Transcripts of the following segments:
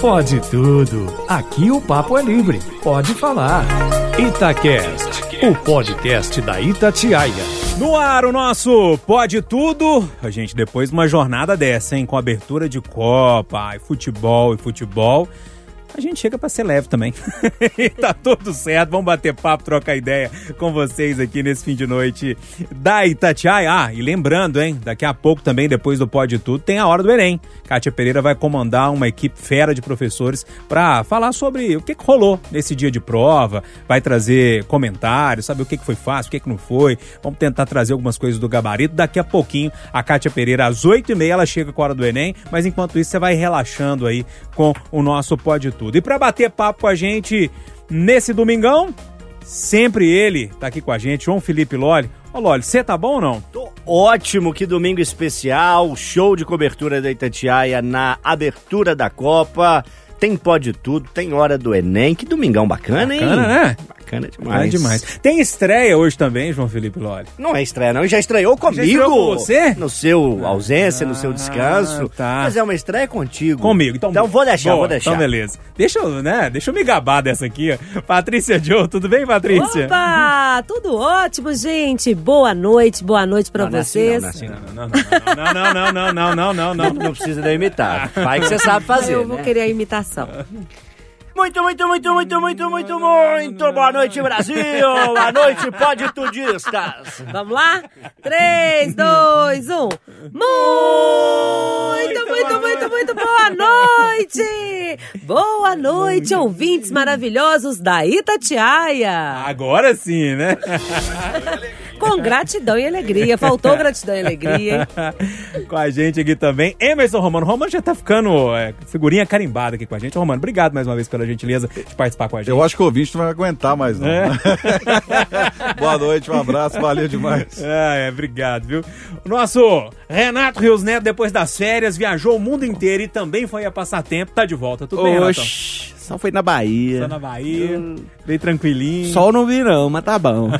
Pode tudo. Aqui o papo é livre. Pode falar. Itacast, o podcast da Itatiaia. No ar o nosso Pode Tudo. A gente, depois de uma jornada dessa, hein? Com abertura de Copa, e futebol e futebol a gente chega para ser leve também. tá tudo certo, vamos bater papo, trocar ideia com vocês aqui nesse fim de noite da Itatiaia. Ah, e lembrando, hein, daqui a pouco também, depois do Pode Tudo, tem a Hora do Enem. Kátia Pereira vai comandar uma equipe fera de professores para falar sobre o que, que, rolou nesse dia de prova, vai trazer comentários, sabe o que, que foi fácil, o que, que não foi. Vamos tentar trazer algumas coisas do gabarito. Daqui a pouquinho, a Kátia Pereira, às 8h30, ela chega com a Hora do Enem, mas enquanto isso, você vai relaxando aí com o nosso Pode Tudo tudo. E para bater papo com a gente nesse domingão, sempre ele tá aqui com a gente, João Felipe Loli. Ô Loli, você tá bom ou não? Tô ótimo, que domingo especial, show de cobertura da Itatiaia na abertura da Copa. Tem pode tudo, tem hora do Enem. Que domingão bacana, bacana hein? né? Bacana demais. É demais. Tem estreia hoje também, João Felipe Loli? Não é estreia, não. Já estreou comigo. Já estreou com você? No seu ausência, ah, no seu ah, descanso. Tá. Mas é uma estreia contigo. Comigo. Então, então vou deixar, boa, vou deixar. Então, beleza. Deixa eu, né? Deixa eu me gabar dessa aqui. Ó. Patrícia Joe, tudo bem, Patrícia? Opa! Tudo ótimo, gente. Boa noite, boa noite pra não, vocês. Não, assim, não, não, não, não, não, não, não, não, não, não precisa de imitar. Vai que você sabe fazer. Eu vou né? querer a imitação. Muito, muito, muito, muito, muito, muito, muito boa noite, Brasil! Boa noite, pode tudistas! Vamos lá? 3, 2, 1. Muito, muito, muito, muito boa noite! Boa noite, ouvintes maravilhosos da Itatiaia! Agora sim, né? Com gratidão e alegria. Faltou gratidão e alegria. com a gente aqui também, Emerson Romano. Romano já tá ficando é, figurinha carimbada aqui com a gente. Romano, obrigado mais uma vez pela gentileza de participar com a gente. Eu acho que o ouvinte não vai aguentar mais, não. É. Boa noite, um abraço, valeu demais. É, é, obrigado, viu? O nosso Renato Rios Neto, depois das férias, viajou o mundo inteiro e também foi a passar tempo. Tá de volta, tudo bem, Renato? Só foi na Bahia. Só na Bahia, bem tranquilinho. Sol não vi não, mas tá bom.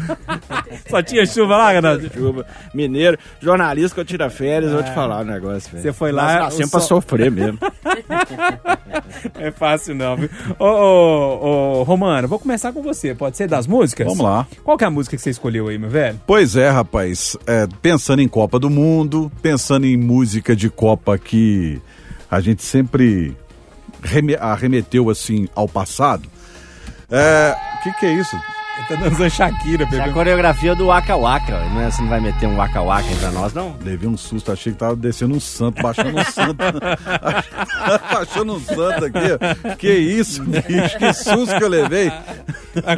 Só tinha chuva lá, Renato? Chuva. Mineiro, jornalista que eu tiro férias, eu vou te é. falar o um negócio, velho. Você foi lá... sempre sol... pra sofrer mesmo. é fácil não, viu? Ô, ô, ô, Romano, vou começar com você. Pode ser das músicas? Vamos lá. Qual que é a música que você escolheu aí, meu velho? Pois é, rapaz. É, pensando em Copa do Mundo, pensando em música de Copa que a gente sempre arremeteu assim ao passado. É, o que, que é isso? Ele tá dançando Shakira, bebê. É a coreografia do Waka Waka. Não é, você não vai meter um Waka Waka pra nós, não? Levei um susto, achei que tava descendo um santo, baixando um santo. baixando um santo aqui. Que isso, bicho, que susto que eu levei.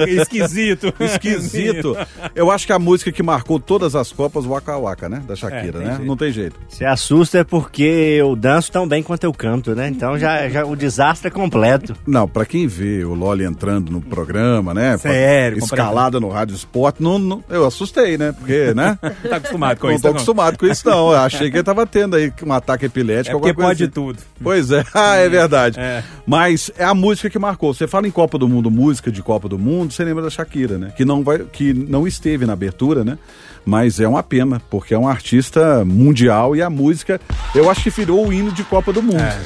Esquisito. Esquisito. Eu acho que a música que marcou todas as Copas, o Waka Waka, né? Da Shakira, é, né? Jeito. Não tem jeito. Se assusta é porque eu danço tão bem quanto eu canto, né? Então já, já o desastre é completo. Não, pra quem vê o Loli entrando no programa, né? Sério, escalada no Rádio Esporte, não, não, eu assustei, né? Porque, né? tá acostumado com não isso. Não tô acostumado com isso, não. Eu achei que ele tava tendo aí um ataque epilético. É porque pode assim. tudo. Pois é, ah, é verdade. É. Mas é a música que marcou. Você fala em Copa do Mundo, música de Copa do Mundo, você lembra da Shakira, né? Que não, vai, que não esteve na abertura, né? Mas é uma pena, porque é um artista mundial e a música, eu acho que virou o hino de Copa do Mundo. É.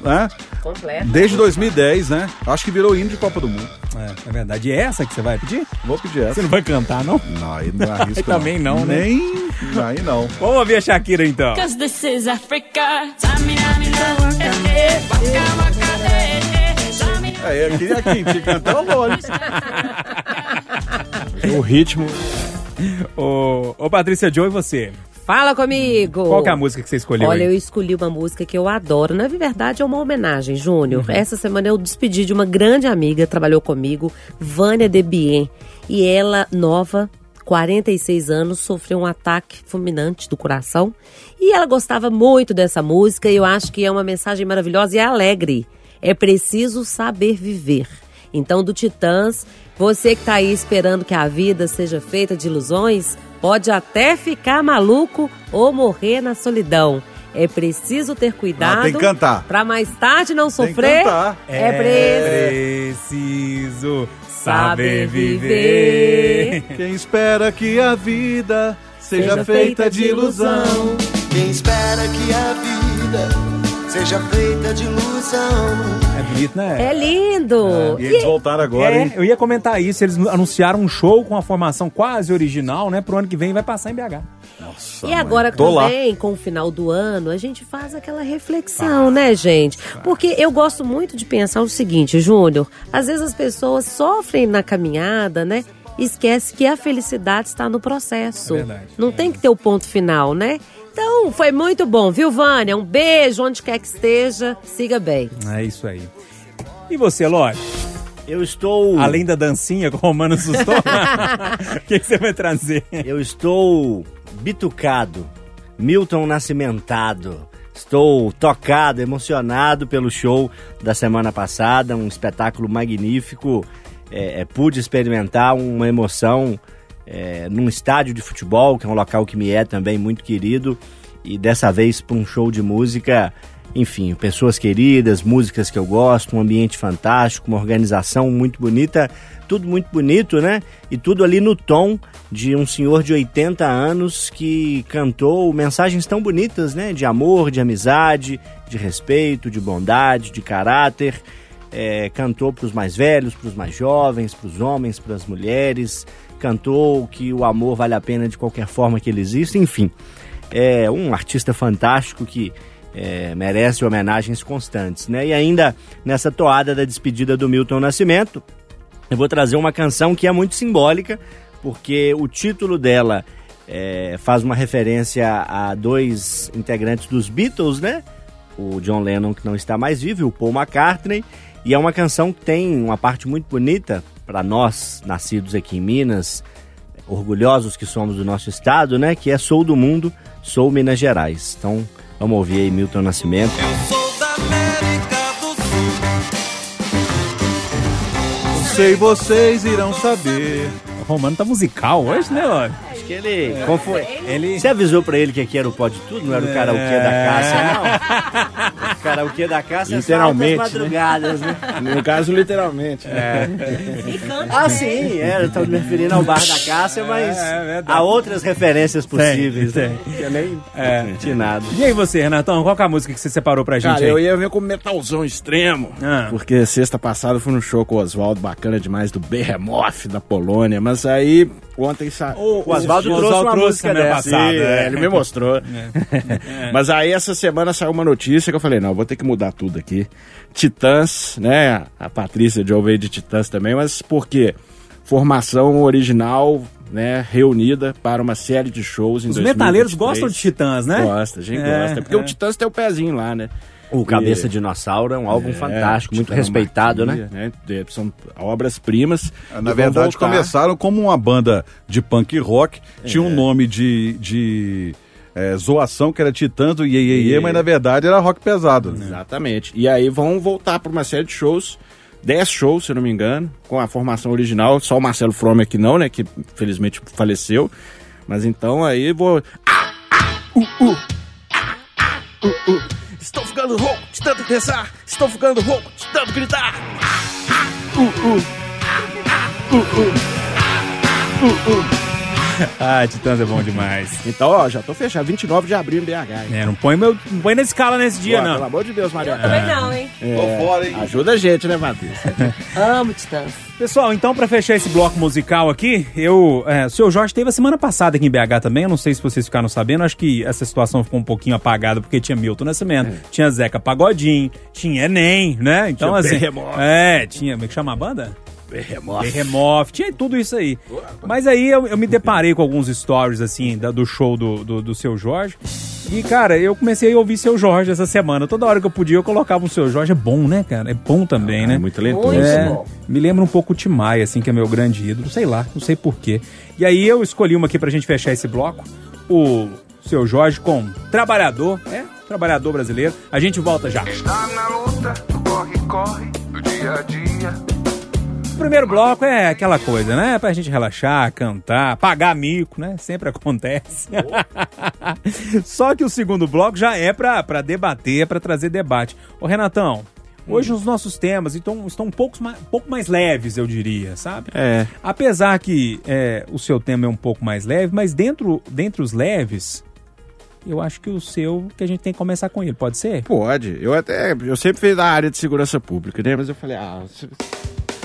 Né? Completo. Desde 2010, né? Acho que virou hino de Copa do Mundo. É, é verdade. E é essa que você vai pedir? Vou pedir essa. Você não vai cantar, não? Não, aí não arrisco Também não, né? Nem... Aí não. Vamos ouvir a Shakira, então. É, eu queria quem te cantar o Lolis. o ritmo. Ô, ô Patrícia Joe, e você? Fala comigo! Qual é a música que você escolheu? Olha, aí? eu escolhi uma música que eu adoro. Na verdade, é uma homenagem, Júnior. Uhum. Essa semana eu despedi de uma grande amiga, trabalhou comigo, Vânia Debien. E ela, nova, 46 anos, sofreu um ataque fulminante do coração. E ela gostava muito dessa música e eu acho que é uma mensagem maravilhosa e alegre. É preciso saber viver. Então, do Titãs, você que está aí esperando que a vida seja feita de ilusões, pode até ficar maluco ou morrer na solidão. É preciso ter cuidado. Ah, tem que cantar. Pra mais tarde não sofrer. É, é preciso saber viver. Quem espera que a vida seja, seja feita de ilusão. Quem espera que a vida seja feita de ilusão. É bonito, né? É lindo! E eles voltaram agora, É, hein? eu ia comentar isso. Eles anunciaram um show com a formação quase original, né? Pro ano que vem vai passar em BH. E agora Tô lá. também, com o final do ano, a gente faz aquela reflexão, né, gente? Porque eu gosto muito de pensar o seguinte, Júnior, às vezes as pessoas sofrem na caminhada, né? Esquece que a felicidade está no processo. É verdade. Não tem que ter o ponto final, né? Então, foi muito bom, viu, Vânia? Um beijo onde quer que esteja. Siga bem. É isso aí. E você, Lógico? Eu estou. Além da dancinha que o Romano assustou, o que, que você vai trazer? Eu estou bitucado, Milton Nascimentado. Estou tocado, emocionado pelo show da semana passada, um espetáculo magnífico. É, é, pude experimentar uma emoção é, num estádio de futebol, que é um local que me é também muito querido, e dessa vez para um show de música, enfim, pessoas queridas, músicas que eu gosto, um ambiente fantástico, uma organização muito bonita, tudo muito bonito, né? E tudo ali no tom de um senhor de 80 anos que cantou mensagens tão bonitas, né? De amor, de amizade, de respeito, de bondade, de caráter. É, cantou para os mais velhos, para os mais jovens, para os homens, para as mulheres. Cantou que o amor vale a pena de qualquer forma que ele existe. Enfim, é um artista fantástico que é, merece homenagens constantes, né? E ainda nessa toada da despedida do Milton Nascimento, eu vou trazer uma canção que é muito simbólica, porque o título dela é, faz uma referência a dois integrantes dos Beatles, né? O John Lennon, que não está mais vivo, e o Paul McCartney. E é uma canção que tem uma parte muito bonita para nós, nascidos aqui em Minas, orgulhosos que somos do nosso estado, né? Que é Sou do Mundo, Sou Minas Gerais. Então, vamos ouvir aí Milton Nascimento. Eu sou da América do Sul. Sei, vocês irão saber. O Romano tá musical hoje, né, Lógico? Acho que ele. confu- Ele... Você avisou pra ele que aqui era o Pode Tudo, não era o karaokê da Cássia, não? O karaokê da Cássia Literalmente, é madrugadas, né? No caso, literalmente. Ah, sim, é, eu tô me referindo ao bar da Cássia, mas É, é verdade. há outras referências possíveis. tem. né? Eu nem é. tinha nada. E aí você, Renatão, qual que é a música que você separou pra gente Cara, aí? eu ia ver com metalzão extremo. Ah. Porque sexta passada eu fui no show com o Oswaldo, bacana demais, do Behemoth da Polônia. Mas aí, ontem sa... O Oswaldo o trouxe uma trouxe música dessa. passada, é. é, ele me mostrou. Mas aí essa semana saiu uma notícia que eu falei, não, vou ter que mudar tudo aqui. Titãs, né? A Patrícia de veio de Titãs também, mas por quê? Formação original, né? Reunida para uma série de shows em Os 2023. metaleiros gostam de Titãs, né? Gosta, a gente É, gosta. Porque é. o Titãs tem o pezinho lá, né? O Cabeça E- Dinossauro é um álbum É, fantástico, muito respeitado, né? Marquia, De- São obras-primas. Na E vão verdade, voltar. começaram como uma banda de punk rock, tinha um nome de, de é, zoação, que era Titãs do Iê, Iê, Iê, E- mas na verdade era rock pesado. né? Exatamente. E aí vão voltar para uma série de shows. 10 shows, se não me engano, com a formação original. Só o Marcelo Fromer que não, né? Que felizmente faleceu. Mas então aí vou. Ah, ah, uh, uh. Ah, ah, uh, uh. Estou ficando rouco de tanto pensar. Estou ficando rouco de tanto gritar. Ah, ah, uh, uh. Ah, uh, uh. Uh, uh. Ah, Titãs é bom demais. Então, ó, já tô fechado. 29 de abril em BH. hein? É, não põe, meu, não põe na escala nesse dia, Ó, Pelo não. amor de Deus, Maria. Também não, hein? Tô fora, hein? Ajuda a gente, né, Patrícia? Amo Titãs. Pessoal, então pra fechar esse bloco musical aqui, eu, é, o seu Jorge teve a semana passada aqui em BH também, eu não sei se vocês ficaram sabendo, acho que essa situação ficou um pouquinho apagada porque tinha Milton Nascimento, tinha Zeca Pagodinho, tinha Enem, né? Então Tinha assim, é, tinha, como é que chama a banda? Berremoto. Terremoto, tinha tudo isso aí. Mas aí eu, eu me deparei com alguns stories, assim, da- do show do, do, do seu Jorge. E, cara, eu comecei a ouvir seu Jorge essa semana. Toda hora que eu podia, eu colocava um seu Jorge. É bom, né, cara? É bom também, né? É muito talentoso. É, me lembra um pouco o Timaya, assim, que é meu grande ídolo. Sei lá, não sei porquê. E aí eu escolhi uma aqui pra gente fechar esse bloco. O seu Jorge com Trabalhador. É, Trabalhador Brasileiro. A gente volta já. Tá na luta, corre, corre, do dia a dia. O primeiro bloco é aquela coisa, né? Pra gente relaxar, cantar, pagar mico, né? Sempre acontece. Só que o segundo bloco já é pra, pra debater, pra trazer debate. Ô, Renatão, hoje os nossos temas então, estão um pouco mais, um pouco mais leves, eu diria, sabe? É. Apesar que é, o seu tema é um pouco mais leve, mas dentro, dentre os leves, Eu acho que o seu, que a gente tem que começar com ele, pode ser? Pode. Eu até. Eu sempre fiz da área de segurança pública, né? Mas eu falei, ah,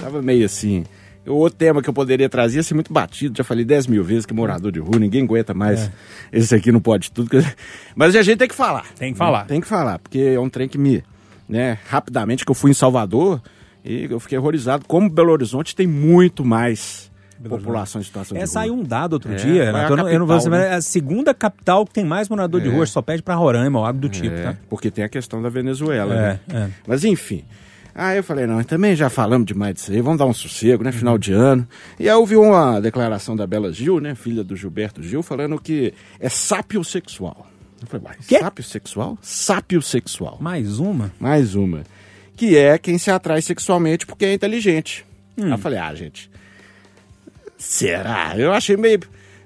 tava meio assim. O outro tema que eu poderia trazer ia ser muito batido, já falei 10 mil vezes que morador de rua, ninguém aguenta mais. Esse aqui não pode tudo. Mas a gente tem que falar. Tem que falar. Tem que falar, porque é um trem que me. Né, rapidamente que eu fui em Salvador e eu fiquei horrorizado. Como Belo Horizonte tem muito mais população em situação É, de rua. saiu um dado outro É, dia, é a Renato, eu, não, vou capital, saber, né? é a segunda capital que tem mais morador de É. rua, só pede pra Roraima ou algo do tipo, É, tá? Porque tem a questão da Venezuela, É, né? é. Mas enfim. Aí eu falei, não, também já falamos demais disso aí, vamos dar um sossego, né? Final de ano. E aí eu vi uma declaração da Bela Gil, né? Filha do Gilberto Gil, falando que é sapiosexual. Eu falei, uai, Quê? sapiosexual? Sapiosexual. Mais uma? Mais uma. Que é quem se atrai sexualmente porque é inteligente. Hum. Aí eu falei, ah, gente. Será? Eu achei meio.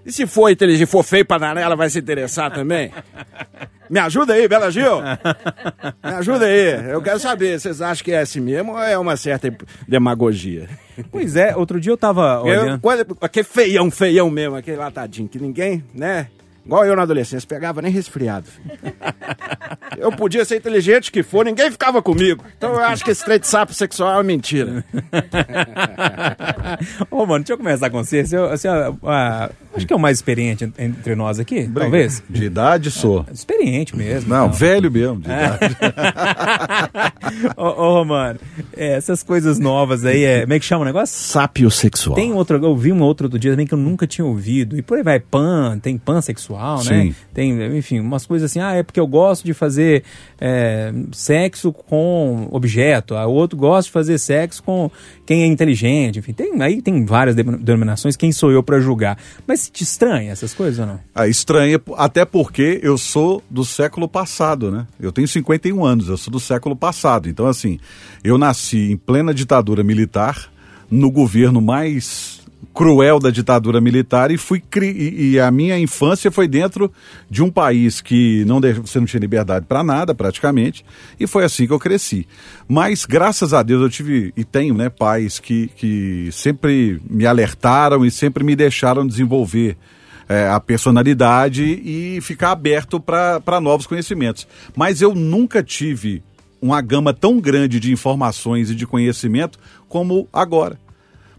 E se for inteligente, for feio pra danar, ela vai se interessar também? Me ajuda aí, Bela Gil. Me ajuda aí. Eu quero saber, vocês acham que é assim mesmo ou é uma certa demagogia? Pois é, outro dia eu tava Eu, olhando... quando, aquele feião, feião mesmo, aquele latadinho, que ninguém, né? Igual eu na adolescência, pegava nem resfriado. filho. Eu podia ser inteligente que for, ninguém ficava comigo. Então eu acho que esse trem de sapo sexual é uma mentira. Ô, mano, deixa eu começar com você. você, você ah, acho que é o mais experiente en- entre nós aqui, talvez. De idade sou. Experiente mesmo. Não, então. velho mesmo. De É. idade. ô, é, essas coisas novas aí, é, como é que chama o negócio? Sápio sexual. Tem outro, eu vi um outro outro dia também que eu nunca tinha ouvido. E por aí vai, pan, tem pan sexual, né? Sim. Tem, enfim, umas coisas assim, ah, é porque eu gosto de fazer é, sexo com objeto, a outro gosta de fazer sexo com quem é inteligente, enfim, tem, aí tem várias de- denominações, quem sou eu pra julgar. Mas se te estranha essas coisas ou não? Ah, estranha, até porque eu sou do século passado, né? Eu tenho 51 anos, eu sou do século passado. Então, assim, eu nasci em plena ditadura militar, no governo mais cruel da ditadura militar e fui cri... e, a minha infância foi dentro de um país que não você não tinha liberdade para nada praticamente e foi assim que eu cresci mas graças a Deus eu tive e tenho né pais que, que sempre me alertaram e sempre me deixaram desenvolver é, a personalidade e ficar aberto para novos conhecimentos. Mas eu nunca tive uma gama tão grande de informações e de conhecimento como agora.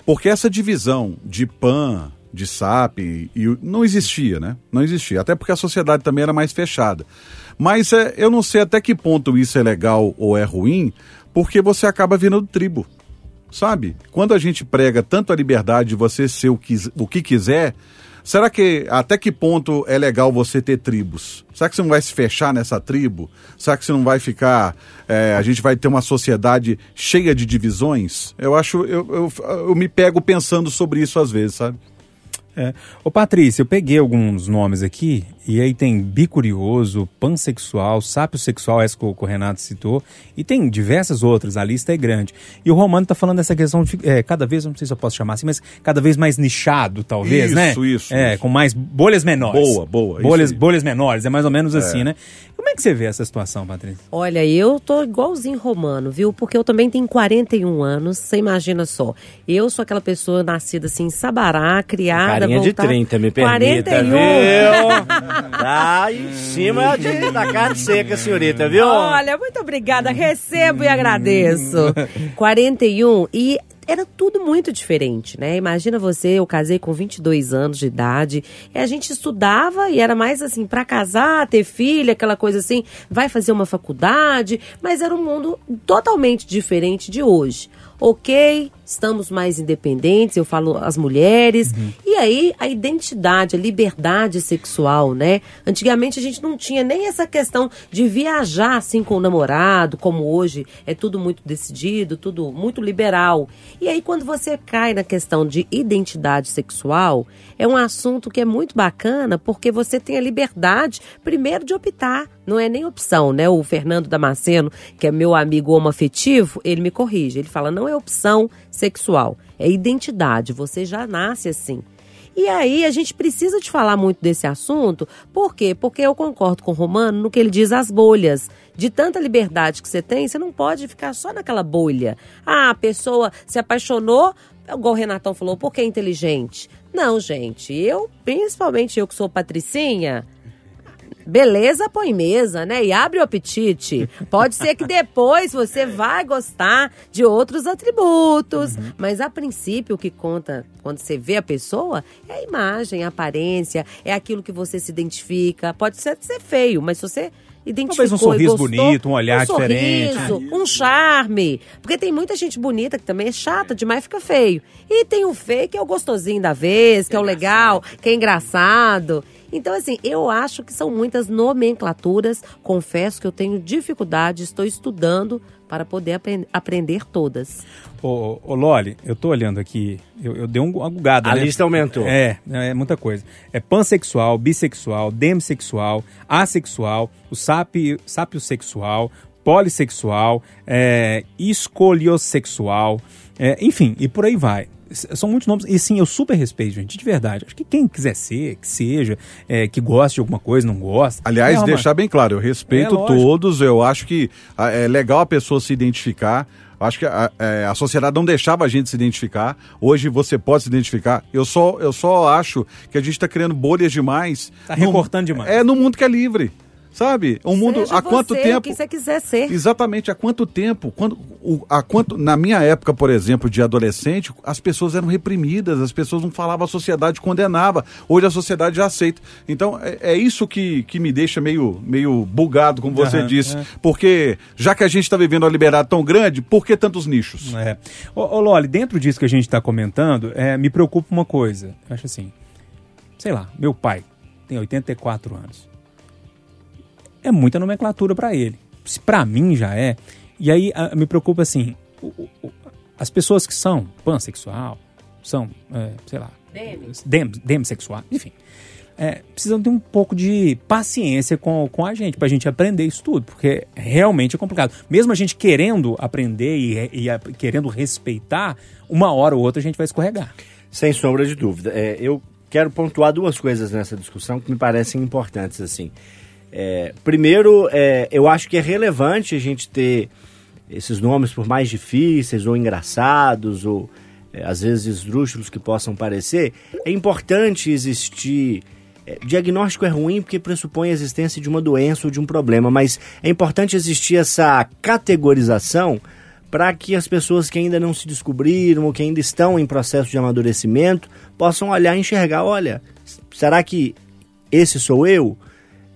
Porque essa divisão de PAN, de SAP, e, e não existia, né? Não existia. Até porque a sociedade também era mais fechada. Mas é, eu não sei até que ponto isso é legal ou é ruim, porque você acaba virando tribo. Sabe? Quando a gente prega tanto a liberdade de você ser o que, o que quiser, será que até que ponto é legal você ter tribos? Será que você não vai se fechar nessa tribo? Será que você não vai ficar. é, a gente vai ter uma sociedade cheia de divisões? Eu acho. Eu, eu, eu me pego pensando sobre isso às vezes, sabe? É. Ô Patrícia, eu peguei alguns nomes aqui, e aí tem bicurioso, pansexual, sápio sexual, essa que o que o Renato citou, e tem diversas outras, a lista é grande. E o Romano tá falando dessa questão de é, cada vez, não sei se eu posso chamar assim, mas cada vez mais nichado, talvez, Isso, né? isso, É, isso. com mais bolhas menores. Boa, boa, Bolhas, bolhas menores, é mais ou menos assim, né? Como é que você vê essa situação, Patrícia? Olha, eu tô igualzinho romano, viu? Porque eu também tenho 41 anos, você imagina só. Eu sou aquela pessoa nascida assim em Sabará, criada, Carinha de voltada... 30, me permita, 41. viu? Tá em cima de- da carne seca, senhorita, viu? Olha, muito obrigada, recebo e agradeço. 41 e era tudo muito diferente, né? Imagina você, eu casei com 22 anos de idade, e a gente estudava e era mais assim, pra casar, ter filha, aquela coisa assim, vai fazer uma faculdade, mas era um mundo totalmente diferente de hoje. Ok, estamos mais independentes, eu falo as mulheres. E aí a identidade, a liberdade sexual, né? Antigamente a gente não tinha nem essa questão de viajar assim com o namorado, como hoje é tudo muito decidido, tudo muito liberal. E aí quando você cai na questão de identidade sexual, é um assunto que é muito bacana porque você tem a liberdade primeiro de optar, não é nem opção, né? O Fernando Damasceno, que é meu amigo homoafetivo, ele me corrige, ele fala não é opção sexual, é identidade, você já nasce assim. E aí a gente precisa de falar muito desse assunto, por quê? Porque eu concordo com o Romano no que ele diz as bolhas. De tanta liberdade que você tem, você não pode ficar só naquela bolha. Ah, a pessoa se apaixonou, igual o Renatão falou, porque é inteligente. Não, gente, eu, principalmente eu que sou patricinha, beleza põe mesa, né? E abre o apetite. Pode ser que depois você vai gostar de outros atributos. Uhum. Mas a princípio, o que conta quando você vê a pessoa é a imagem, a aparência, é aquilo que você se identifica. Pode ser, ser feio, mas se você Talvez um sorriso gostou, bonito, um olhar diferente. sorriso, um charme. Porque tem muita gente bonita que também é chata demais, fica feio. E tem o feio que é o gostosinho da vez, que é o legal, que é engraçado. Então, assim, eu acho que são muitas nomenclaturas. Confesso que eu tenho dificuldade, estou estudando para poder apren- aprender todas. Ô, ô Loli, eu tô olhando aqui, eu, eu dei um- uma bugada, A né? lista aumentou. É, é muita coisa. É pansexual, bissexual, demissexual, assexual, o sapi, sapiosexual, polissexual, é, escoliossexual, é, enfim, e por aí vai. São muitos nomes, e sim, eu super respeito, gente, de verdade. Acho que quem quiser ser, que seja, é, que goste de alguma coisa, não gosta. Aliás, É, deixar bem claro, eu respeito É, todos, eu acho que é legal a pessoa se identificar. Acho que a, é, a sociedade não deixava a gente se identificar. Hoje você pode se identificar. Eu só, eu só acho que a gente está criando bolhas demais. Tá no- recortando demais. É no mundo que é livre. Sabe? Um mundo. Seja há quanto tempo. O que você quiser ser. Exatamente, há quanto tempo? Quando, o, há quanto, na minha época, por exemplo, de adolescente, as pessoas eram reprimidas, as pessoas não falavam, a sociedade condenava. Hoje a sociedade já aceita. Então, é, é isso que, que me deixa meio, meio bugado, como você Aham, disse. é. Porque, já que a gente está vivendo uma liberdade tão grande, por que tantos nichos? É. Ô, ô Loli, dentro disso que a gente está comentando, é, me preocupa uma coisa. Eu acho assim, sei lá, meu pai tem 84 anos. É muita nomenclatura para ele. Se para mim já é. E aí a- me preocupa assim, o- o- o- as pessoas que são pansexual, são, é, sei lá, dem, demissexual, enfim. é, precisam ter um pouco de paciência com, com a gente, pra gente aprender isso tudo, porque realmente é complicado. Mesmo a gente querendo aprender e, e a- querendo respeitar, uma hora ou outra a gente vai escorregar. Sem sombra de dúvida. É, eu quero pontuar duas coisas nessa discussão que me parecem importantes. assim. É, primeiro, é, eu acho que é relevante a gente ter esses nomes, por mais difíceis ou engraçados, ou é, às vezes esdrúxulos que possam parecer, é importante existir. é, diagnóstico é ruim porque pressupõe a existência de uma doença ou de um problema, mas é importante existir essa categorização para que as pessoas que ainda não se descobriram ou que ainda estão em processo de amadurecimento possam olhar e enxergar, olha, será que esse sou eu?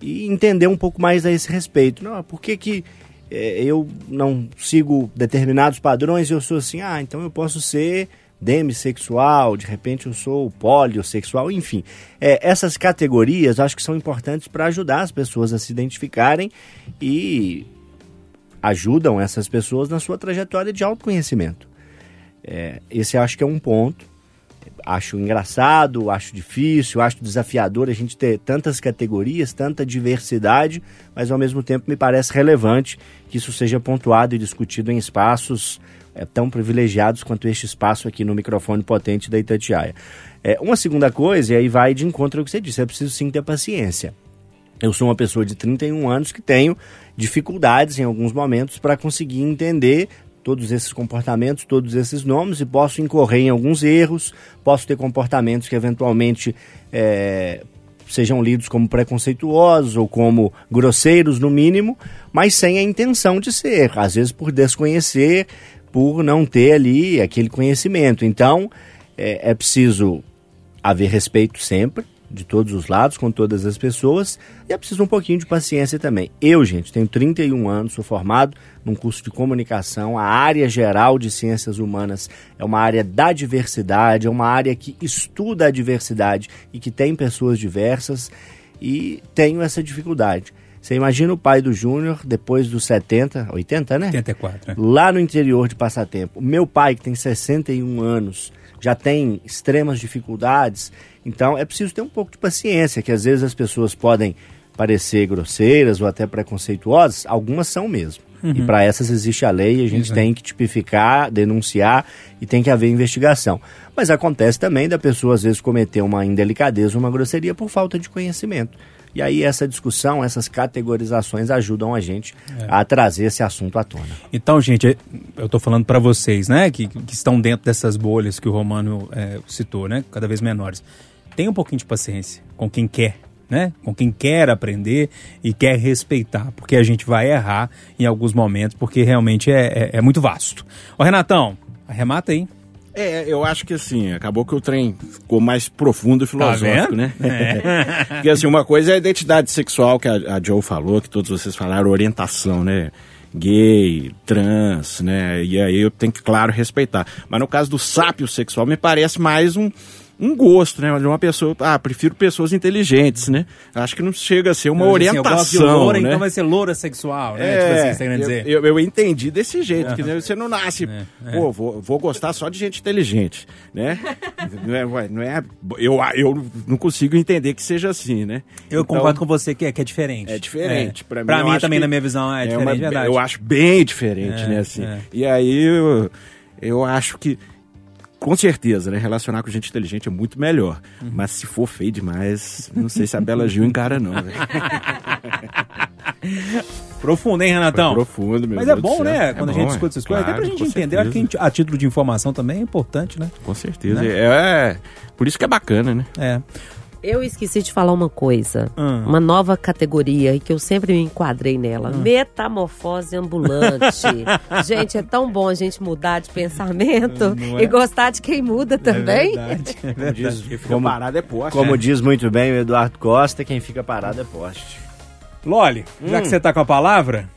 E entender um pouco mais a esse respeito. Não, por que, que eh, eu não sigo determinados padrões e eu sou assim, ah, então eu posso ser demissexual, de repente eu sou poliossexual, enfim. Eh, essas categorias acho que são importantes para ajudar as pessoas a se identificarem e ajudam essas pessoas na sua trajetória de autoconhecimento. É, esse acho que é um ponto. Acho engraçado, acho difícil, acho desafiador a gente ter tantas categorias, tanta diversidade, mas ao mesmo tempo me parece relevante que isso seja pontuado e discutido em espaços é, tão privilegiados quanto este espaço aqui no microfone potente da Itatiaia. É, uma segunda coisa, e aí vai de encontro ao que você disse, é preciso sim ter paciência. Eu sou uma pessoa de 31 anos que tenho dificuldades em alguns momentos para conseguir entender todos esses comportamentos, todos esses nomes e posso incorrer em alguns erros, posso ter comportamentos que eventualmente é, sejam lidos como preconceituosos ou como grosseiros no mínimo, mas sem a intenção de ser, às vezes por desconhecer, por não ter ali aquele conhecimento. Então é, é preciso haver respeito sempre, de todos os lados, com todas as pessoas, e é preciso um pouquinho de paciência também. Eu, gente, tenho 31 anos, sou formado num curso de comunicação, a área geral de ciências humanas é uma área da diversidade, é uma área que estuda a diversidade e que tem pessoas diversas, e tenho essa dificuldade. Você imagina o pai do Júnior, depois dos 70, 80, né? 84, né? lá no interior de Passatempo. Meu pai, que tem 61 anos, já tem extremas dificuldades, então é preciso ter um pouco de paciência, que às vezes as pessoas podem parecer grosseiras ou até preconceituosas, algumas são mesmo. E para essas existe a lei, a gente Exato. tem que tipificar, denunciar e tem que haver investigação. Mas acontece também da pessoa às vezes cometer uma indelicadeza, uma grosseria por falta de conhecimento. E aí essa discussão, essas categorizações ajudam a gente a trazer esse assunto à tona. Então, gente, eu tô falando para vocês, né, que, que estão dentro dessas bolhas que o Romano é, citou, né, cada vez menores. Tenha um pouquinho de paciência com quem quer, né? Com quem quer aprender e quer respeitar, porque a gente vai errar em alguns momentos, porque realmente é, é, é muito vasto. Ô Renatão, arremata aí. É, eu acho que assim, acabou que o trem ficou mais profundo e filosófico, vendo? né? É. Porque assim, uma coisa é a identidade sexual que a, a Joe falou, que todos vocês falaram, orientação, né? Gay, trans, né? E aí eu tenho que, claro, respeitar. Mas no caso do sápio sexual, me parece mais um, um gosto, né? De uma pessoa. Ah, prefiro pessoas inteligentes, né? Acho que não chega a ser uma Mas, assim, eu gosto de orientação. loura, né? então vai ser loura sexual, né? É, tipo assim, você tá eu, dizer. eu, eu entendi desse jeito, que né, você não nasce, É, pô, vou, vou gostar só de gente inteligente, né? não é, não é, eu, eu não consigo entender que seja assim, né? Eu Então, concordo com você que é, que é diferente. É diferente. É. Pra mim, Pra eu mim também, na minha visão, é, diferente, uma- verdade. Eu acho bem diferente, É, né, assim. é. E aí, eu, eu acho que, com certeza, né, relacionar com gente inteligente é muito melhor. Uhum. Mas se for feio demais, não sei se a Bela Gil encara não. Profundo, hein, Renatão? Profundo, meu Mas é Deus do bom, né? É quando a gente é. discute essas coisas. Até pra gente entender, acho que a, gente- a título de informação também é importante, né? Com certeza. Né? É, é- por isso que é bacana, né? É. Eu esqueci de falar uma coisa. Hum. Uma nova categoria e que eu sempre me enquadrei nela. Metamorfose ambulante. gente, é tão bom a gente mudar de pensamento é? e gostar de quem muda também. É verdade, é verdade. Fica Como- parado é poste. Como diz muito bem o Eduardo Costa, quem fica parado é poste. Loli, já Hum. que você tá com a palavra,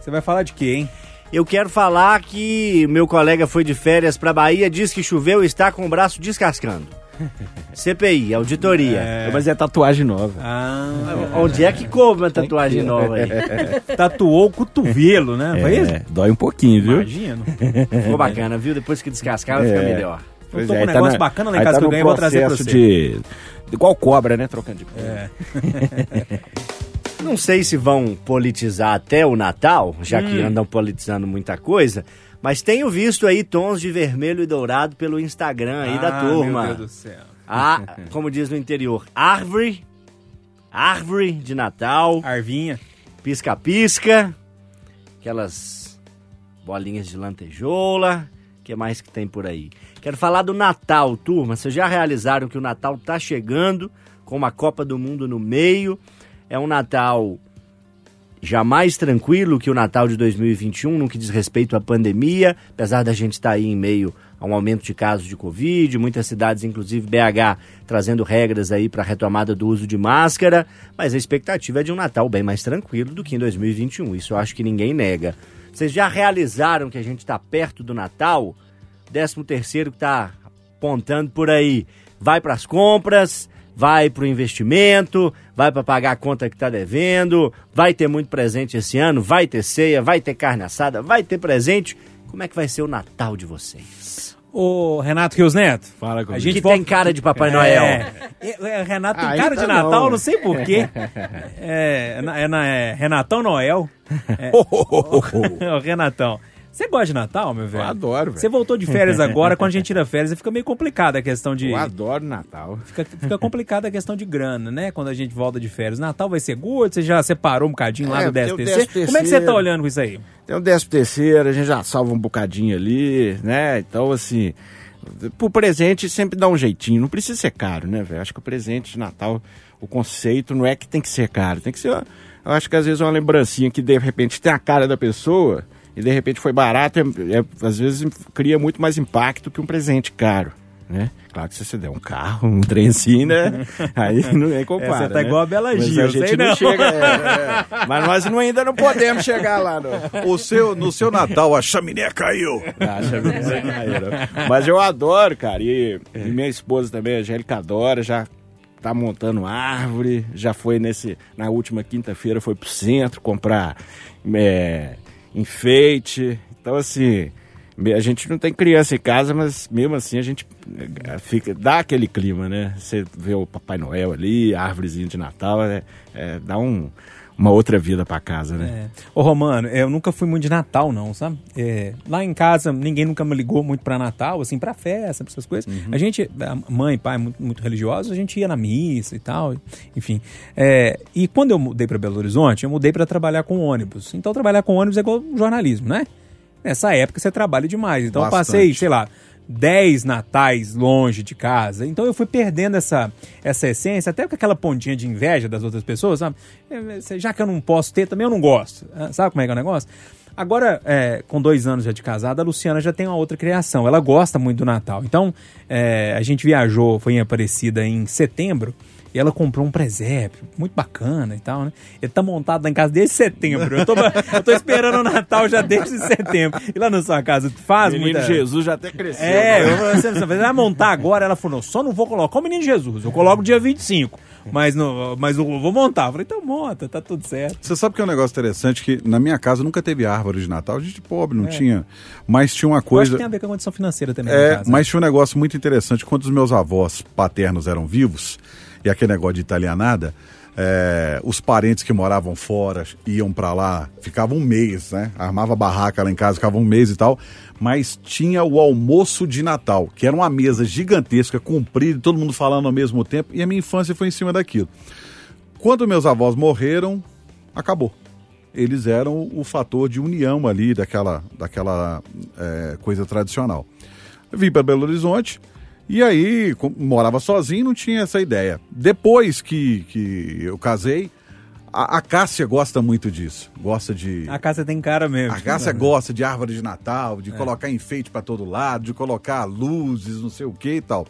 você vai falar de quê, hein? Eu quero falar que meu colega foi de férias pra Bahia, diz que choveu e está com o braço descascando. CPI, auditoria. Mas é tatuagem nova. Ah, Onde é que coube uma tatuagem nova aí? tatuou o cotovelo, né? Foi isso? É, dói um pouquinho, viu? Imagino. Ficou bacana, viu? Depois que descascar, vai ficar É. melhor. Eu tô com um negócio bacana lá em casa tá que eu ganhei, vou trazer pra você. de... Igual cobra, né? Trocando de É. Não sei se vão politizar até o Natal, já que andam politizando muita coisa, mas tenho visto aí tons de vermelho e dourado pelo Instagram aí da Ah, turma. Meu Deus do céu. Ah, como diz no interior, árvore, árvore de Natal, Arvinha. pisca-pisca, aquelas bolinhas de lantejoula, o que mais que tem por aí? Quero falar do Natal, turma. Vocês já realizaram que o Natal tá chegando com uma Copa do Mundo no meio? É um Natal já mais tranquilo que o Natal de 2021 no que diz respeito à pandemia, apesar da gente estar aí em meio a um aumento de casos de Covid, muitas cidades, inclusive BH, trazendo regras aí para a retomada do uso de máscara, mas a expectativa é de um Natal bem mais tranquilo do que em 2021, isso eu acho que ninguém nega. Vocês já realizaram que a gente está perto do Natal? 13 terceiro que está apontando por aí, vai para as compras, vai para o investimento, vai para pagar a conta que está devendo, vai ter muito presente esse ano, vai ter ceia, vai ter carne assada, vai ter presente. Como é que vai ser o Natal de vocês? Ô, Renato Rios Neto. Fala A comigo. gente que volta- tem cara de Papai É, Noel. é, é, Renato tem Ainda cara de não, Natal, né? não sei porquê. É, é, na- é Renatão Noel. É. Ô, Renatão. Você gosta de Natal, meu velho? Eu adoro, velho. Você voltou de férias agora, quando a gente tira férias, fica meio complicada a questão de. Eu adoro Natal. Fica, fica complicada a questão de grana, né? Quando a gente volta de férias. Natal vai ser good? Você já separou um bocadinho lá É, do tem 10 o terceiro? 13º. Como é que você tá olhando com isso aí? Tem o 13 terceiro, a gente já salva um bocadinho ali, né? Então, assim, pro presente sempre dá um jeitinho. Não precisa ser caro, né, velho? Acho que o presente de Natal, o conceito não é que tem que ser caro. Tem que ser, eu acho que às vezes é uma lembrancinha que de repente tem a cara da pessoa e de repente foi barato, é, é- às vezes cria muito mais impacto que um presente caro. Né? Claro que se você der um carro, um trem assim, né? Aí não é compara. É, você tá né? igual a Bela Mas Gil, a gente sei não, não. chega. é, é. Mas nós não, ainda não podemos chegar lá, não. O seu, no seu Natal, a chaminé caiu. Acha mesmo, né? Mas eu adoro, cara. E, e minha esposa também, a Angélica, adora, já tá montando árvore, já foi nesse. Na última quinta-feira foi pro centro comprar é, enfeite. Então, assim. A gente não tem criança em casa, mas mesmo assim a gente eh, fica, dá aquele clima, né? Você vê o Papai Noel ali, árvorezinha de Natal, é, é, dá um, uma outra vida pra casa, né? É. Ô, Romano, eu nunca fui muito de Natal, não, sabe? É, lá em casa, ninguém nunca me ligou muito pra Natal, assim, pra festa, pra essas coisas. A gente, a mãe e pai, muito, muito religiosos, a gente ia na missa e tal, enfim. É, e quando eu mudei pra Belo Horizonte, eu mudei pra trabalhar com ônibus. Então, trabalhar com ônibus é igual jornalismo, né? Nessa época, você trabalha demais. Então, eu Bastante. passei, sei lá, 10 natais longe de casa. Então eu fui perdendo essa, essa essência, até com aquela pontinha de inveja das outras pessoas, sabe? É, Já que eu não posso ter, também eu não gosto. Ah, Sabe como é que é o negócio? Agora, é, com dois anos já de casada, a Luciana já tem uma outra criação. Ela gosta muito do Natal. Então, é, a gente viajou, foi em Aparecida em setembro. E ela comprou um presépio, muito bacana e tal, né? Ele tá montado lá em casa desde setembro. Eu tô, eu tô esperando o Natal já desde setembro. E lá na sua casa, tu faz Menino muita... Jesus já até cresceu. É, eu falei assim, você vai montar agora? Ela falou, só não vou colocar o Menino Jesus, eu coloco dia 25. Mas, não, mas eu vou montar. Eu falei, então monta, tá tudo certo. Você sabe que é um negócio interessante que na minha casa nunca teve árvore de Natal, a gente pobre, não tinha. Mas tinha uma Eu acho coisa. que tem a ver com a condição financeira também. na É, casa. mas tinha um negócio muito interessante. Quando os meus avós paternos eram vivos, e aquele negócio de italianada, é, os parentes que moravam fora iam pra lá, ficavam um mês, né? Armava barraca lá em casa, ficava um mês e tal. Mas tinha o almoço de Natal, que era uma mesa gigantesca, comprida, todo mundo falando ao mesmo tempo, e a minha infância foi em cima daquilo. Quando meus avós morreram, acabou. Eles eram o fator de união ali daquela, daquela é, coisa tradicional. Vim para Belo Horizonte e aí morava sozinho, não tinha essa ideia. Depois que, que eu casei, a, a Cássia gosta muito disso. Gosta de. A casa tem cara mesmo. A Cássia gosta de árvore de Natal, de colocar enfeite para todo lado, de colocar luzes, não sei o que e tal.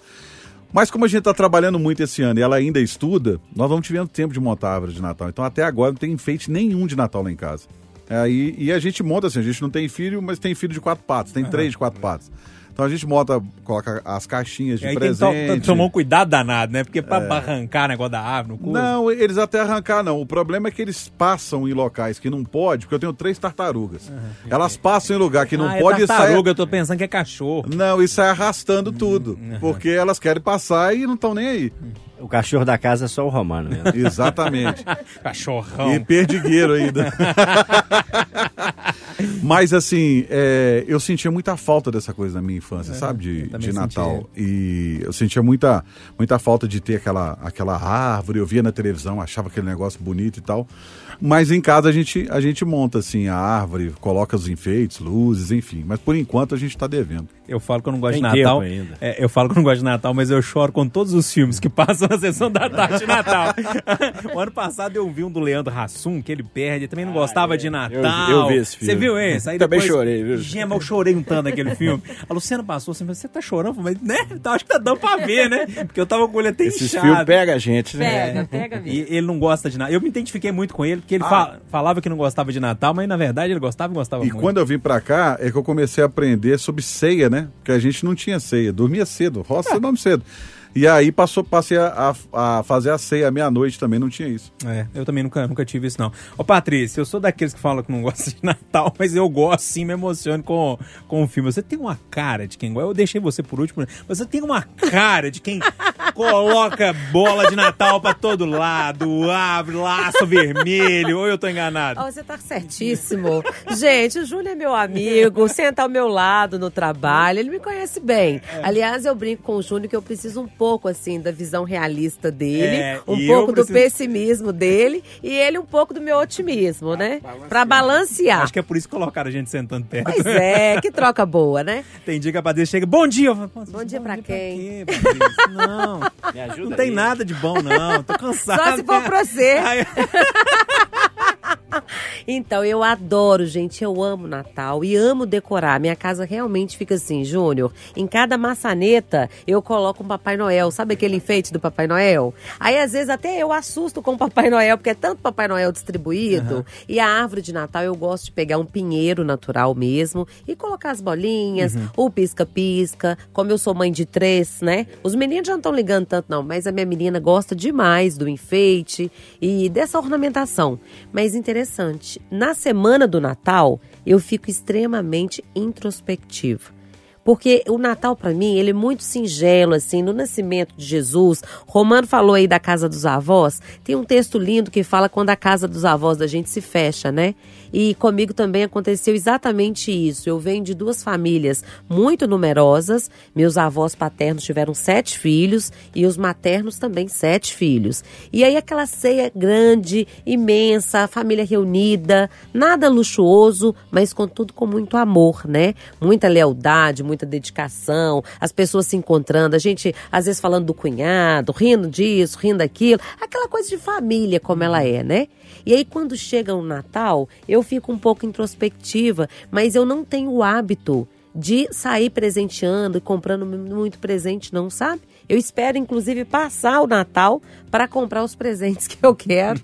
Mas como a gente está trabalhando muito esse ano e ela ainda estuda, nós vamos tivendo tempo de montar a árvore de Natal. Então até agora não tem enfeite nenhum de Natal lá em casa. Aí, e a gente monta assim, a gente não tem filho, mas tem filho de quatro patas, tem três de quatro patas. Então a gente monta, coloca as caixinhas de E aí tem to- presente. tomar um cuidado danado, né? Porque pra arrancar negócio da árvore no cu. Não, eles até arrancar não. O problema é que eles passam em locais que não pode, porque eu tenho três tartarugas. Elas passam em lugar que não ah, pode é e saem- tartaruga, eu tô pensando que é cachorro. Não, e sai arrastando tudo. Porque elas querem passar e não estão nem aí. O cachorro da casa é só o Romano mesmo. Exatamente. Cachorrão. E perdigueiro ainda. Mas assim, é, eu sentia muita falta dessa coisa na minha infância, sabe? De, de Natal. sentia. E eu sentia muita, muita falta de ter aquela, aquela árvore. Eu via na televisão, achava aquele negócio bonito e tal. Mas em casa a gente, a gente monta assim a árvore, coloca os enfeites, luzes, enfim. Mas por enquanto a gente tá devendo. Eu falo que eu não gosto Tem de Natal. ainda. É, eu falo que eu não gosto de Natal, mas eu choro com todos os filmes que passam na sessão da tarde de Natal. o ano passado eu vi um do Leandro Hassum, que ele perde, também não gostava de Natal. Eu- eu vi esse filme. Você viu esse? Aí Também depois- chorei, viu? Gema, eu chorei um tanto naquele filme. A Luciana passou assim, você tá chorando? Falei, né? Então, acho que tá dando pra ver, né? Porque eu tava com ele até Esses inchado. filmes pegam a gente, né? Pega, pega E ele não gosta de Natal. Eu me identifiquei muito com ele, porque ele fa- falava que não gostava de Natal, mas na verdade ele gostava e gostava E muito. quando eu vim pra cá, é que eu comecei a aprender sobre ceia, né? Porque a gente não tinha ceia, dormia cedo, roça dorme cedo. E aí passou, passei a, a- a fazer a ceia meia-noite também, não tinha isso. É, eu também nunca, nunca tive isso, não. Ô, Patrícia, eu sou daqueles que falam que não gostam de Natal, mas eu gosto sim, me emociono com, com o filme. Você tem uma cara de quem gosta. Eu deixei você por último? Você tem uma cara de quem coloca bola de Natal pra todo lado, abre laço vermelho, ou eu tô enganado? Ó, você tá certíssimo. Gente, o Júlio é meu amigo, senta ao meu lado no trabalho, ele me conhece bem. Aliás, eu brinco com o Júnior que eu preciso um pouco, assim, da visão realista dele, É, um pouco eu do preciso- pessimismo dele e ele um pouco do meu otimismo, né? Pra balancear. Acho que é por isso que colocaram a gente sentando perto. Pois é, que troca boa, né? Tem dia que a Patrícia chega, bom dia! Eu falo, "Pô, Bom dia pra quem?" quê, Patrícia? Não, Me ajuda não tem aí. nada de bom, não. Tô cansado. Só se for pra você. Ai, Então, eu adoro, gente. Eu amo Natal e amo decorar. Minha casa realmente fica assim, Júnior. Em cada maçaneta, eu coloco um Papai Noel. Sabe aquele enfeite do Papai Noel? Aí, às vezes, até eu assusto com o Papai Noel, porque é tanto Papai Noel distribuído. E a árvore de Natal, eu gosto de pegar um pinheiro natural mesmo e colocar as bolinhas, o pisca-pisca. Como eu sou mãe de três, né? Os meninos já não estão ligando tanto, não, mas a minha menina gosta demais do enfeite e dessa ornamentação. Mas interessante, na semana do Natal, eu fico extremamente introspectiva. Porque o Natal, para mim, ele é muito singelo, assim, no nascimento de Jesus. Romano falou aí da casa dos avós. Tem um texto lindo que fala quando a casa dos avós da gente se fecha, né? E comigo também aconteceu exatamente isso. Eu venho de duas famílias muito numerosas. Meus avós paternos tiveram sete filhos e os maternos também sete filhos. E aí aquela ceia grande, imensa, família reunida, nada luxuoso, mas contudo com muito amor, né? Muita lealdade, muita muita dedicação, as pessoas se encontrando, a gente às vezes falando do cunhado, rindo disso, rindo daquilo, aquela coisa de família como ela é, né? E aí quando chega o Natal, eu fico um pouco introspectiva, mas eu não tenho o hábito de sair presenteando e comprando muito presente, não, sabe? Eu espero, inclusive, passar o Natal para comprar os presentes que eu quero.